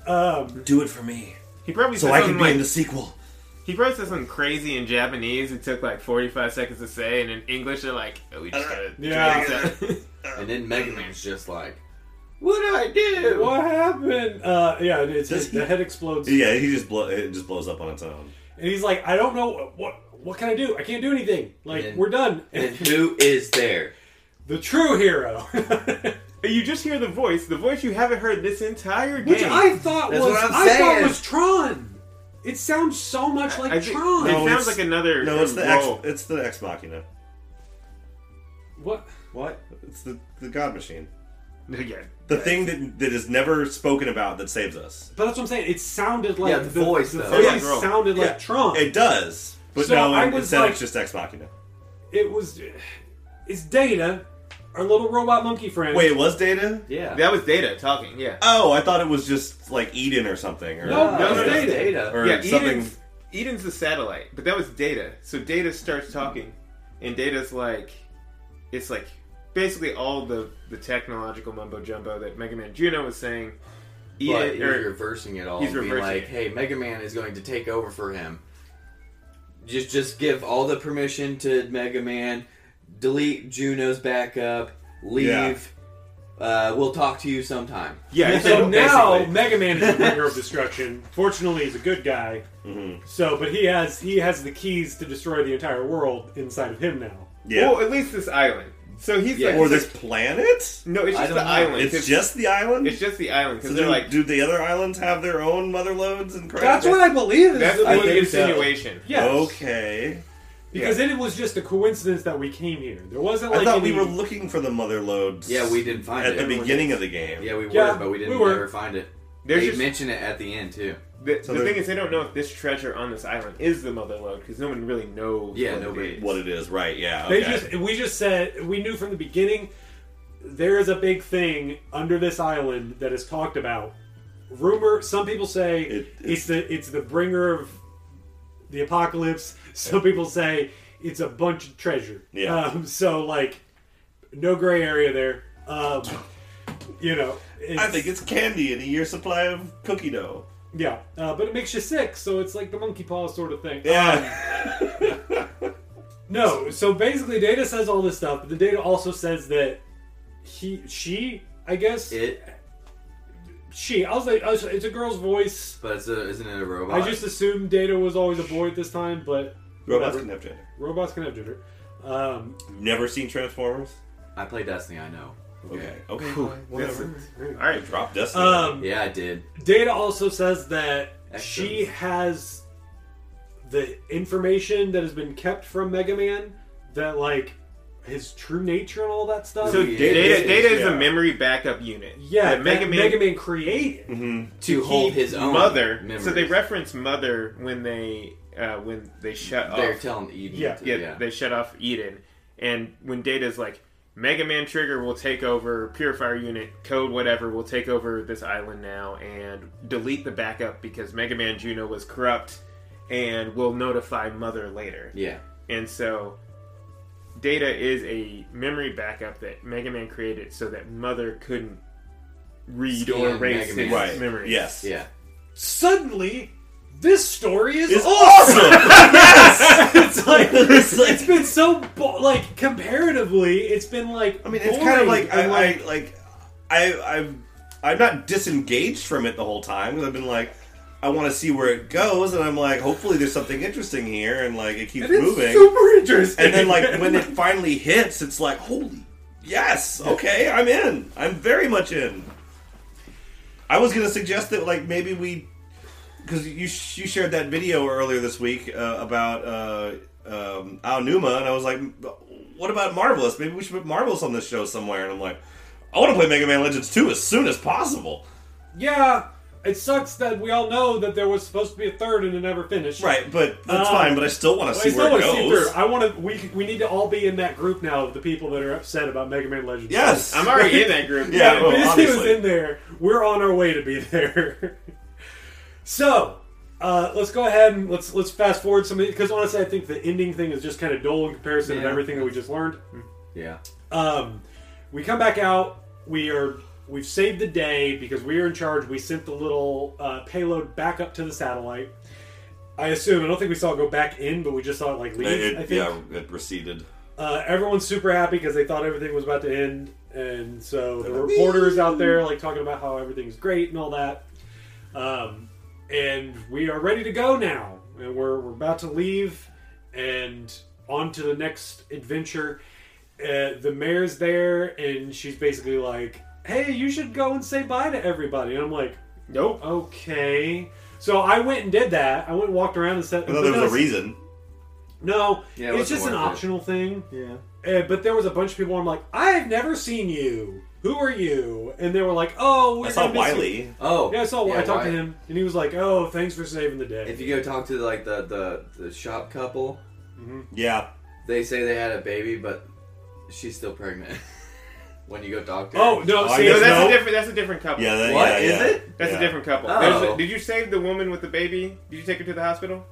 S1: Um,
S2: Do it for me,
S4: He probably
S2: so
S4: said
S2: I can
S4: something
S2: be
S4: like
S2: in the sequel.
S4: he probably said something crazy in Japanese. It took like forty five seconds to say, and in English they're like, oh, we just gotta
S1: Yeah.
S4: yeah. (laughs)
S3: And then Mega Man's just like, what did I do?
S1: what happened? Uh, yeah, it's
S2: Does
S1: the
S2: he-
S1: head explodes,
S2: Yeah, he just blow, it just blows up on its own.
S1: and he's like, I don't know what what can I do. I can't do anything. Like
S3: And
S1: we're done.
S3: And (laughs) who is there?
S1: the true hero, (laughs)
S4: you just hear the voice, the voice you haven't heard this entire game.
S1: which I thought
S3: That's
S1: was
S3: what I'm
S1: I thought was Tron. It sounds so much like
S4: I think
S1: Tron.
S4: it
S2: No,
S4: sounds like another
S2: No, it's the X,
S4: role.
S2: it's the Ex Machina.
S1: What?
S2: What? It's the the God Machine. (laughs)
S4: yeah.
S2: The thing that that is never spoken about that saves us.
S1: But that's what I'm saying. It sounded like
S3: Yeah, the voice,
S1: The
S3: though.
S1: voice
S4: Yeah.
S1: sounded like
S2: Yeah.
S1: Tron.
S2: It does, but
S1: So
S2: no,
S1: I
S2: in-
S1: was
S2: instead
S1: like-
S2: it's just Ex Machina.
S1: it was. It's Data, our little robot monkey friend.
S2: Wait, it was Data?
S3: Yeah.
S4: That was Data talking. Yeah.
S2: Oh, I thought it was just like Eden or something. Or,
S1: No,
S4: no,
S1: it's
S4: no,
S1: Data.
S3: Data.
S2: or
S4: yeah,
S2: something.
S4: Eden's, Eden's the satellite, but that was Data. So Data starts talking, and Data's like, it's like basically all the the technological mumbo jumbo that Mega Man Juno was saying.
S3: But
S4: Eden,
S3: he's
S4: or,
S3: reversing it all.
S4: he's reversing
S3: like,
S4: it.
S3: hey, Mega Man is going to take over for him. Just just give all the permission to Mega Man. Delete Juno's backup. Leave. Uh, we'll talk to you sometime.
S4: yeah,
S1: So now
S4: basically.
S1: Mega Man is the (laughs) bringer of destruction. Fortunately, he's a good guy.
S2: Mhm.
S1: So, but he has he has the keys to destroy the entire world inside of him now.
S2: Yeah.
S4: well, at least this island. So he's
S3: Yeah.
S4: like,
S2: or this
S4: like-
S2: planet?
S4: no, it's just the
S3: know.
S4: island.
S2: It's
S4: 'cause
S2: just the island?
S4: it's just the island because
S2: so
S4: they're
S2: do,
S4: like
S2: do the other islands have their own mother loads and crap?
S1: That's what I believe.
S4: That's
S1: the
S4: the
S3: I
S1: one
S4: one
S3: think so.
S4: insinuation.
S1: Yes.
S2: Okay.
S1: Because then it was just a coincidence that we came here. There wasn't like
S2: I thought
S1: any,
S2: we were looking for the mother loads.
S3: Yeah, we didn't find
S2: at
S3: it.
S2: the beginning of the game.
S3: Yeah, we were,
S1: Yeah,
S3: but we didn't
S1: we
S3: ever find it.
S4: There's
S3: they
S4: just
S3: mention it at the end too.
S4: The,
S2: So
S4: the thing is they don't know if this treasure on this island is the mother lode because no one really knows.
S3: Yeah,
S4: what
S3: nobody-
S4: It is.
S2: What it is, right? Yeah.
S1: They
S2: Okay.
S1: just we just said we knew from the beginning there is a big thing under this island that is talked about. Rumor some people say
S2: It-
S1: it's the it's the bringer of the apocalypse. Some people say it's a bunch of treasure.
S2: Yeah.
S1: Um, so like no gray area there. Um, you know.
S2: I think it's candy and a year supply of cookie dough.
S1: Yeah, uh, but it makes you sick, so it's like the monkey paw sort of thing.
S2: Yeah. (laughs)
S1: No, so basically, Data says all this stuff, but the Data also says that he, she, I guess,
S3: It,
S1: she. I was like, I was- it's a girl's voice.
S3: but it's a, isn't it a robot?
S1: I just assumed Data was always a boy at this time, but
S2: Robots
S1: whatever.
S2: can have gender.
S1: robots can have gender. Um,
S2: never seen Transformers?
S3: I play Destiny. I know.
S2: Okay. Okay.
S4: Whew.
S2: Whatever.
S4: All right,
S2: Drop Destiny.
S1: um,
S3: Yeah, I did.
S1: Data also says that
S3: Extras.
S1: she has the information that has been kept from Mega Man, that like his true nature and all that stuff.
S4: so
S3: Yeah.
S4: Data, Data is
S2: Yeah.
S4: a memory backup unit.
S1: yeah,
S4: that Mega
S1: that
S4: Man
S1: Mega Man created.
S2: hmm
S3: To hold
S4: keep
S3: his own
S4: mother.
S3: memories.
S4: So they reference mother when they uh, when they shut
S3: They're
S4: off.
S3: telling Eden.
S1: Yeah.
S3: to,
S4: yeah,
S3: yeah.
S4: they shut off Eden, and when Data's like, Mega Man Trigger will take over Purifier Unit Code whatever will take over this island now and delete the backup because Mega Man Juno was corrupt and will notify Mother later.
S3: Yeah.
S4: And so Data is a memory backup that Mega Man created so that Mother couldn't read or
S3: Scan
S4: erase
S3: Mega
S4: his
S3: Man.
S2: Right.
S4: memories.
S2: Yes.
S3: Yeah.
S1: Suddenly, this story is
S2: It's
S1: awesome.
S2: awesome. (laughs) yes. (laughs)
S1: it's like
S2: It's like-
S1: it's been so bo- like comparatively, it's been like
S2: I mean, it's kind of like I,
S1: and,
S2: I like I I've I'm not disengaged from it the whole time. Because I've been like I want to see where it goes and I'm like hopefully there's something interesting here and like it keeps
S1: and it's
S2: moving.
S1: super interesting.
S2: and then like when it (laughs) finally hits it's like holy yes okay I'm in. I'm very much in. I was gonna suggest that like maybe we because you sh- you shared that video earlier this week uh, about uh, um, Aonuma, and I was like, what about Marvelous? Maybe we should put Marvelous on this show somewhere. And I'm like, I want to play Mega Man Legends 2 as soon as possible.
S1: yeah, it sucks that we all know that there was supposed to be a third and it never finished.
S2: Right, but that's
S1: Um,
S2: fine. But I still want to see where it
S1: want see
S2: goes.
S1: I want to. We we need to all be in that group now of the people that are upset about Mega Man Legends.
S2: yes,
S4: I'm already in that group.
S2: Yeah,
S1: Yeah,
S2: well,
S1: Busy was in there. We're on our way to be there. (laughs) so, uh, let's go ahead and let's let's fast forward some because honestly, I think the ending thing is just kind of dull in comparison of
S3: Yeah.
S1: everything that we just learned.
S3: Yeah.
S1: Um, we come back out. We are we've saved the day because we are in charge. We sent the little uh, payload back up to the satellite. I assume. I don't think we saw it go back in, but we just saw it like leave.
S2: It-
S1: I think.
S2: yeah, it receded.
S1: Uh, everyone's super happy because they thought everything was about to end, and so the reporters out there like talking about how everything's great and all that. Um, and we are ready to go now, and we're we're about to leave and on to the next adventure. Uh, the mayor's there, and she's basically like, "Hey, you should go and say bye to everybody." And I'm like,
S4: Nope.
S1: "Okay." So I went and did that. I went and walked around and said,
S2: I thought there was a reason.
S1: No,
S3: Yeah, it
S1: it's
S3: wasn't
S1: just an
S3: worth it.
S1: optional thing.
S3: Yeah.
S1: Uh, but there was a bunch of people. I'm like, I've never seen you. Who are you? And they were like, Oh, we're
S2: I saw
S1: gonna you."
S2: Wiley.
S3: Oh.
S1: Yeah, I saw. I talked
S3: Wyatt.
S1: to him, and he was like, "Oh, thanks for saving the day."
S3: If you go talk to like the the the shop couple, mm-hmm.
S2: Yeah,
S3: they say they had a baby, but she's still pregnant. (laughs) when you go talk to
S1: oh
S3: her.
S1: no,
S2: Oh, I
S1: see,
S4: No, that's
S2: no.
S4: a different. That's a different couple.
S2: yeah, that,
S3: What?
S2: yeah,
S3: Is
S2: yeah.
S3: it?
S4: That's
S2: Yeah.
S4: a different couple.
S3: Oh.
S4: A- did you save the woman with the baby? Did you take her to the hospital?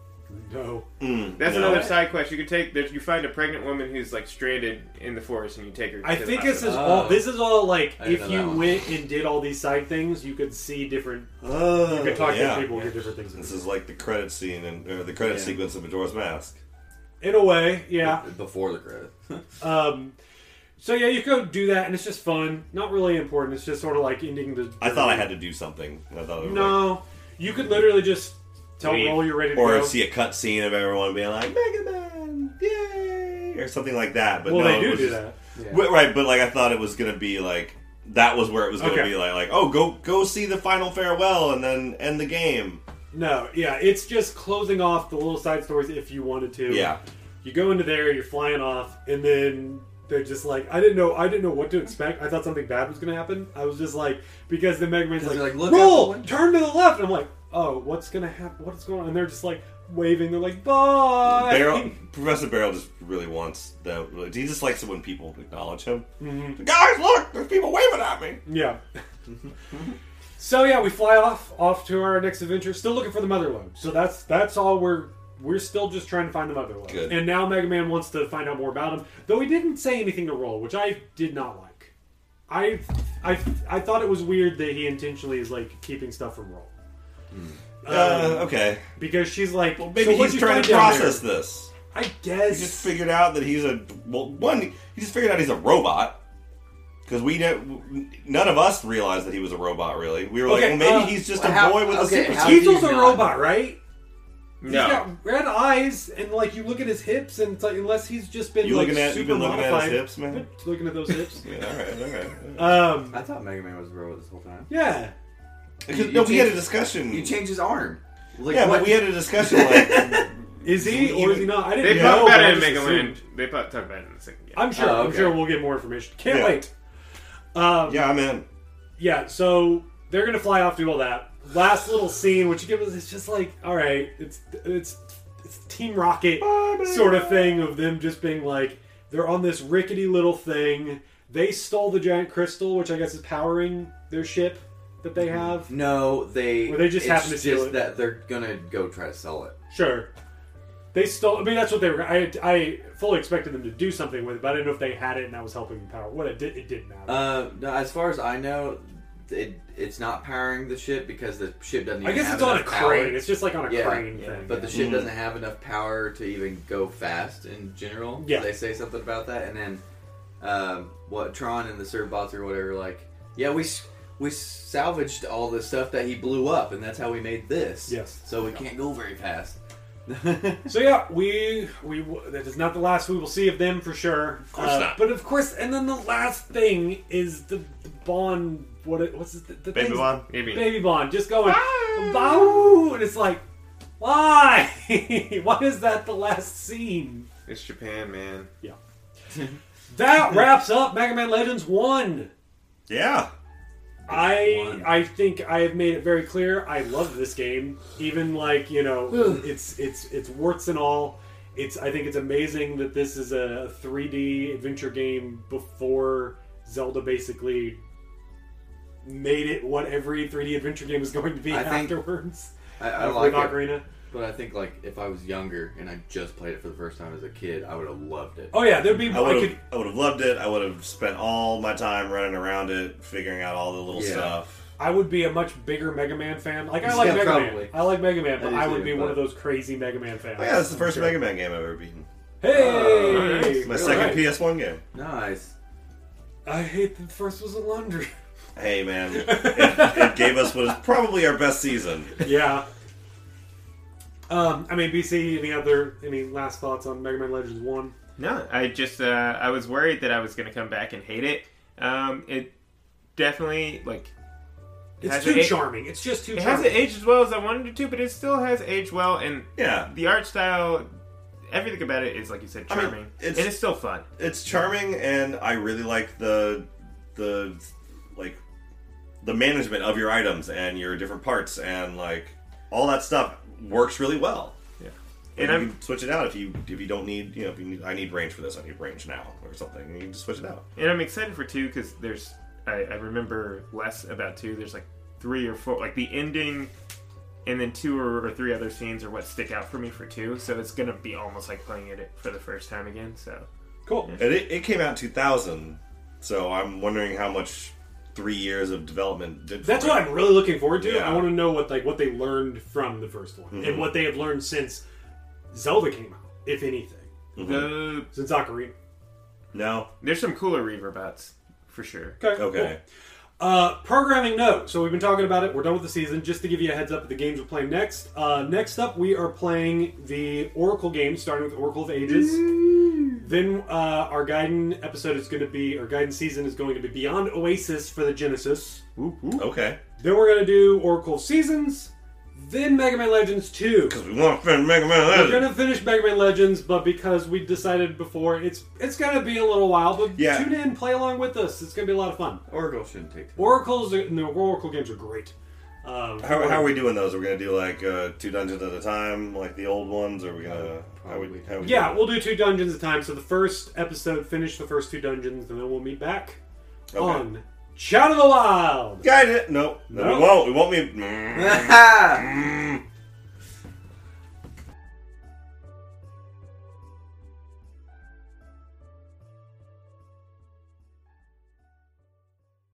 S1: No.
S2: Mm,
S4: That's
S2: no.
S4: another side quest. You could take. There's, you find a pregnant woman who's like stranded in the forest, and you take her.
S1: I
S4: to
S1: think
S4: the
S1: this is
S4: hospital.
S1: all. This is all like
S3: I didn't
S1: if
S3: know
S1: you
S3: that one.
S1: went and did all these side things, you could see different.
S2: Oh,
S1: You could talk
S2: yeah.
S1: to people, and get different things.
S2: This is like the credit scene and or the credit
S3: Yeah.
S2: sequence of Majora's Mask.
S1: In a way, yeah.
S3: Before the credit. (laughs)
S1: Um, so yeah, you could do that, and it's just fun. Not really important. It's just sort of like ending the.
S2: I thought I had to do something. I thought it was like,
S1: No, you could literally just tell
S4: Leave.
S1: Roll you're ready to
S2: or
S1: go.
S2: see a cut scene of everyone being like Mega Man, yay, or something like that. But
S1: well,
S2: no,
S1: they do do
S2: just-
S1: that.
S2: Wi- right? But like I thought it was gonna be like that was where it was gonna
S1: Okay.
S2: be like like oh go go see the final farewell and then end the game.
S1: No, yeah, it's just closing off the little side stories if you wanted to.
S2: Yeah,
S1: You go into there, you're flying off, and then they're just like, I didn't know, I didn't know what to expect. I thought something bad was going to happen. I was just like, because the Mega Man's like,
S3: like, "Look out
S1: Roll, turn to the left. And I'm like, oh, what's going to happen? What's going on? And they're just like waving. They're like, bye.
S2: Barrell (laughs) Professor Barrell just really wants that. He just likes it when people acknowledge him.
S1: Mm-hmm.
S2: Guys, look, there's people waving at me.
S1: Yeah. (laughs) so yeah, we fly off off to our next adventure. Still looking for the mother lode. So that's that's all we're we're still just trying to find the mother lode.
S2: Good.
S1: And now Mega Man wants to find out more about him, though he didn't say anything to Roll, which I did not like. I I I thought it was weird that he intentionally is like keeping stuff from Roll.
S2: Uh, okay,
S1: Because she's like,
S2: well, maybe
S1: so
S2: he's trying to process this.
S1: I guess.
S2: He
S1: guess.
S2: just figured out that he's a well. One, he just figured out he's a robot because we don't- none of us realized that he was a robot. Really, we were like, well, maybe
S1: uh,
S2: he's just
S3: well,
S2: a
S3: how-
S2: boy with
S3: okay,
S2: a super
S3: how
S2: suit.
S1: He's
S3: do you
S1: also a
S3: not-
S1: robot, right? He's
S4: No.
S1: got red eyes, and like you look at his hips, and it's like unless he's just been
S2: You
S1: like
S2: looking at-
S1: super
S2: you've been looking at his hips, man? (laughs)
S1: Looking at those hips. (laughs)
S2: Yeah, all right, all right.
S1: Um,
S3: I thought Mega Man was a robot this whole time.
S1: yeah.
S2: Because,
S3: you
S2: no, we had a
S3: changed-
S2: discussion.
S3: You changed his arm. Like,
S2: yeah,
S3: what?
S2: but we had a discussion like (laughs)
S1: Is he or is he not? I
S4: They
S1: didn't
S4: talk
S1: know.
S4: about
S1: but I
S4: it in
S1: just
S4: Mega
S1: assumed.
S4: Land. They talk about it in the second game.
S1: I'm sure.
S3: Oh,
S1: I'm
S3: okay.
S1: sure we'll get more information. Can't
S2: Yeah.
S1: wait. Um,
S2: yeah, I'm in.
S1: yeah. So they're gonna fly off, do all that. Last little scene, which gives us, it's just like, all right, it's it's it's Team Rocket sort of thing of them just being like, they're on this rickety little thing. they stole the giant crystal, which I guess is powering their ship that they have.
S3: No, they.
S1: Or they just happen to steal
S3: just
S1: it.
S3: that they're gonna go try to sell it.
S1: Sure. They stole. I mean, that's what they were. I, I fully expected them to do something with it, but I didn't know if they had it and that was helping them power. What it did, it didn't matter.
S3: Uh, no, as far as I know, it it's not powering the ship because the ship doesn't.
S1: I
S3: Even
S1: guess
S3: have
S1: it's on a
S3: enough power.
S1: crane. It's just like on a
S3: Yeah,
S1: crane
S4: yeah,
S1: thing.
S3: But the ship
S2: Mhm.
S3: doesn't have enough power to even go fast in general.
S1: Yeah.
S3: They say something about that, and then um, what Tron and the Servbots or whatever, like, yeah, we s- we salvaged all the stuff that he blew up, and that's how we made this.
S1: Yes.
S3: So we can't go very fast. (laughs)
S1: So yeah, we we that is not the last we will see of them for sure. Of
S2: course uh, not.
S1: But of course, and then the last thing is the, the Bon. What it, what's it, the, the
S2: Baby Bon?
S4: Maybe.
S1: Baby Bon just going bow, and it's like, why? (laughs) why is that the last scene?
S4: It's Japan, man. Yeah.
S1: that wraps up Mega Man Legends One.
S2: Yeah.
S1: I
S3: One.
S1: I think I have made it very clear. I love this game. Even like you know, it's it's it's warts and all. It's I think it's amazing that this is a 3D adventure game before Zelda basically made it what every 3D adventure game is going to be
S3: I think- (laughs)
S1: afterwards.
S3: I, I
S1: With
S3: like it,
S1: Ocarina.
S3: But I think like if I was younger and I just played it for the first time as a kid, I would have loved it.
S1: Oh yeah, there'd be
S2: I
S1: I,
S2: would
S1: could
S2: have I would have loved it. I would have spent all my time running around it, figuring out all the little
S3: Yeah.
S2: stuff.
S1: I would be a much bigger Mega Man fan. Like I like
S3: Yeah,
S1: Mega
S3: probably.
S1: Man. I like Mega Man, but
S3: I do
S1: I would
S3: too,
S1: be one
S3: but-
S1: of those crazy Mega Man fans.
S2: Oh, yeah, this is the first
S1: Sure.
S2: Mega Man game I've ever beaten.
S1: Hey,
S2: It's my
S1: you're
S2: second
S1: right.
S2: PS1 game.
S3: Nice.
S1: I hate that the first was a laundry.
S2: Hey man, it, it gave us what is probably our best season. (laughs)
S1: yeah. Um, I mean, BC. Any other any last thoughts on Mega Man Legends One?
S4: No, I just uh, I was worried that I was going to come back and hate it. Um, it definitely like
S1: It's too
S4: it
S1: charming. It's just too.
S4: it
S1: charming.
S4: hasn't aged as well as I wanted it to, but it still has aged well, and
S2: Yeah,
S4: the art style, everything about it is like you said,
S2: I mean,
S4: charming,
S2: it's-
S4: and it's still fun.
S2: it's charming, and I really like the the like the management of your items and your different parts and like all that stuff works really well.
S4: Yeah.
S2: And,
S4: And
S2: you switch it out if you if you don't need you know if you need I need range for this I need range now or something and you can just switch it out.
S4: And I'm excited for two because there's I, I remember less about two. There's like three or four, like the ending, and then two or, three other scenes are what stick out for me for two. So it's gonna be almost like playing it for the first time again. So
S1: cool.
S2: And it, it came out in 2000, so I'm wondering how much three years of development did.
S1: That's what
S2: it.
S1: I'm really looking forward to.
S2: Yeah.
S1: I want to know what like what they learned from the first one
S2: Mhm.
S1: and what they have learned since Zelda came out, if anything,
S2: Mhm.
S4: the
S1: since Ocarina.
S2: No.
S4: there's some cooler Reaverbots for sure.
S1: Okay.
S2: Okay.
S1: Uh, programming note. So we've been talking about it. We're done with the season. Just to give you a heads up of the games we're playing next. Uh, next up, we are playing the Oracle game, starting with Oracle of Ages. Then uh, our Gaiden episode is going to be, our Gaiden season is going to be Beyond Oasis for the Genesis.
S4: Whoop, whoop.
S2: Okay.
S1: Then we're going to do Oracle Seasons. Then Mega Man Legends 2.
S2: Because we want to finish Mega Man Legends.
S1: We're gonna finish Mega Man Legends, but because we decided before, it's it's gonna be a little while. But
S2: Yeah.
S1: tune in, play along with us. It's gonna be a lot of fun.
S3: Oracle shouldn't take.
S1: Oracles, are, no, Oracle games are great. Um,
S2: How, how are we doing those? Are we gonna do like uh, two dungeons at a time, like the old ones? Or are we gonna? How we, how we
S1: Yeah,
S2: doing?
S1: we'll do two dungeons at a time. So the first episode, finish the first two dungeons, and then we'll meet back
S2: Okay.
S1: on Shout of the Wild.
S2: It. No. No,
S1: No.
S2: we won't. We won't be.
S3: Ha! (laughs) Mm. Mm.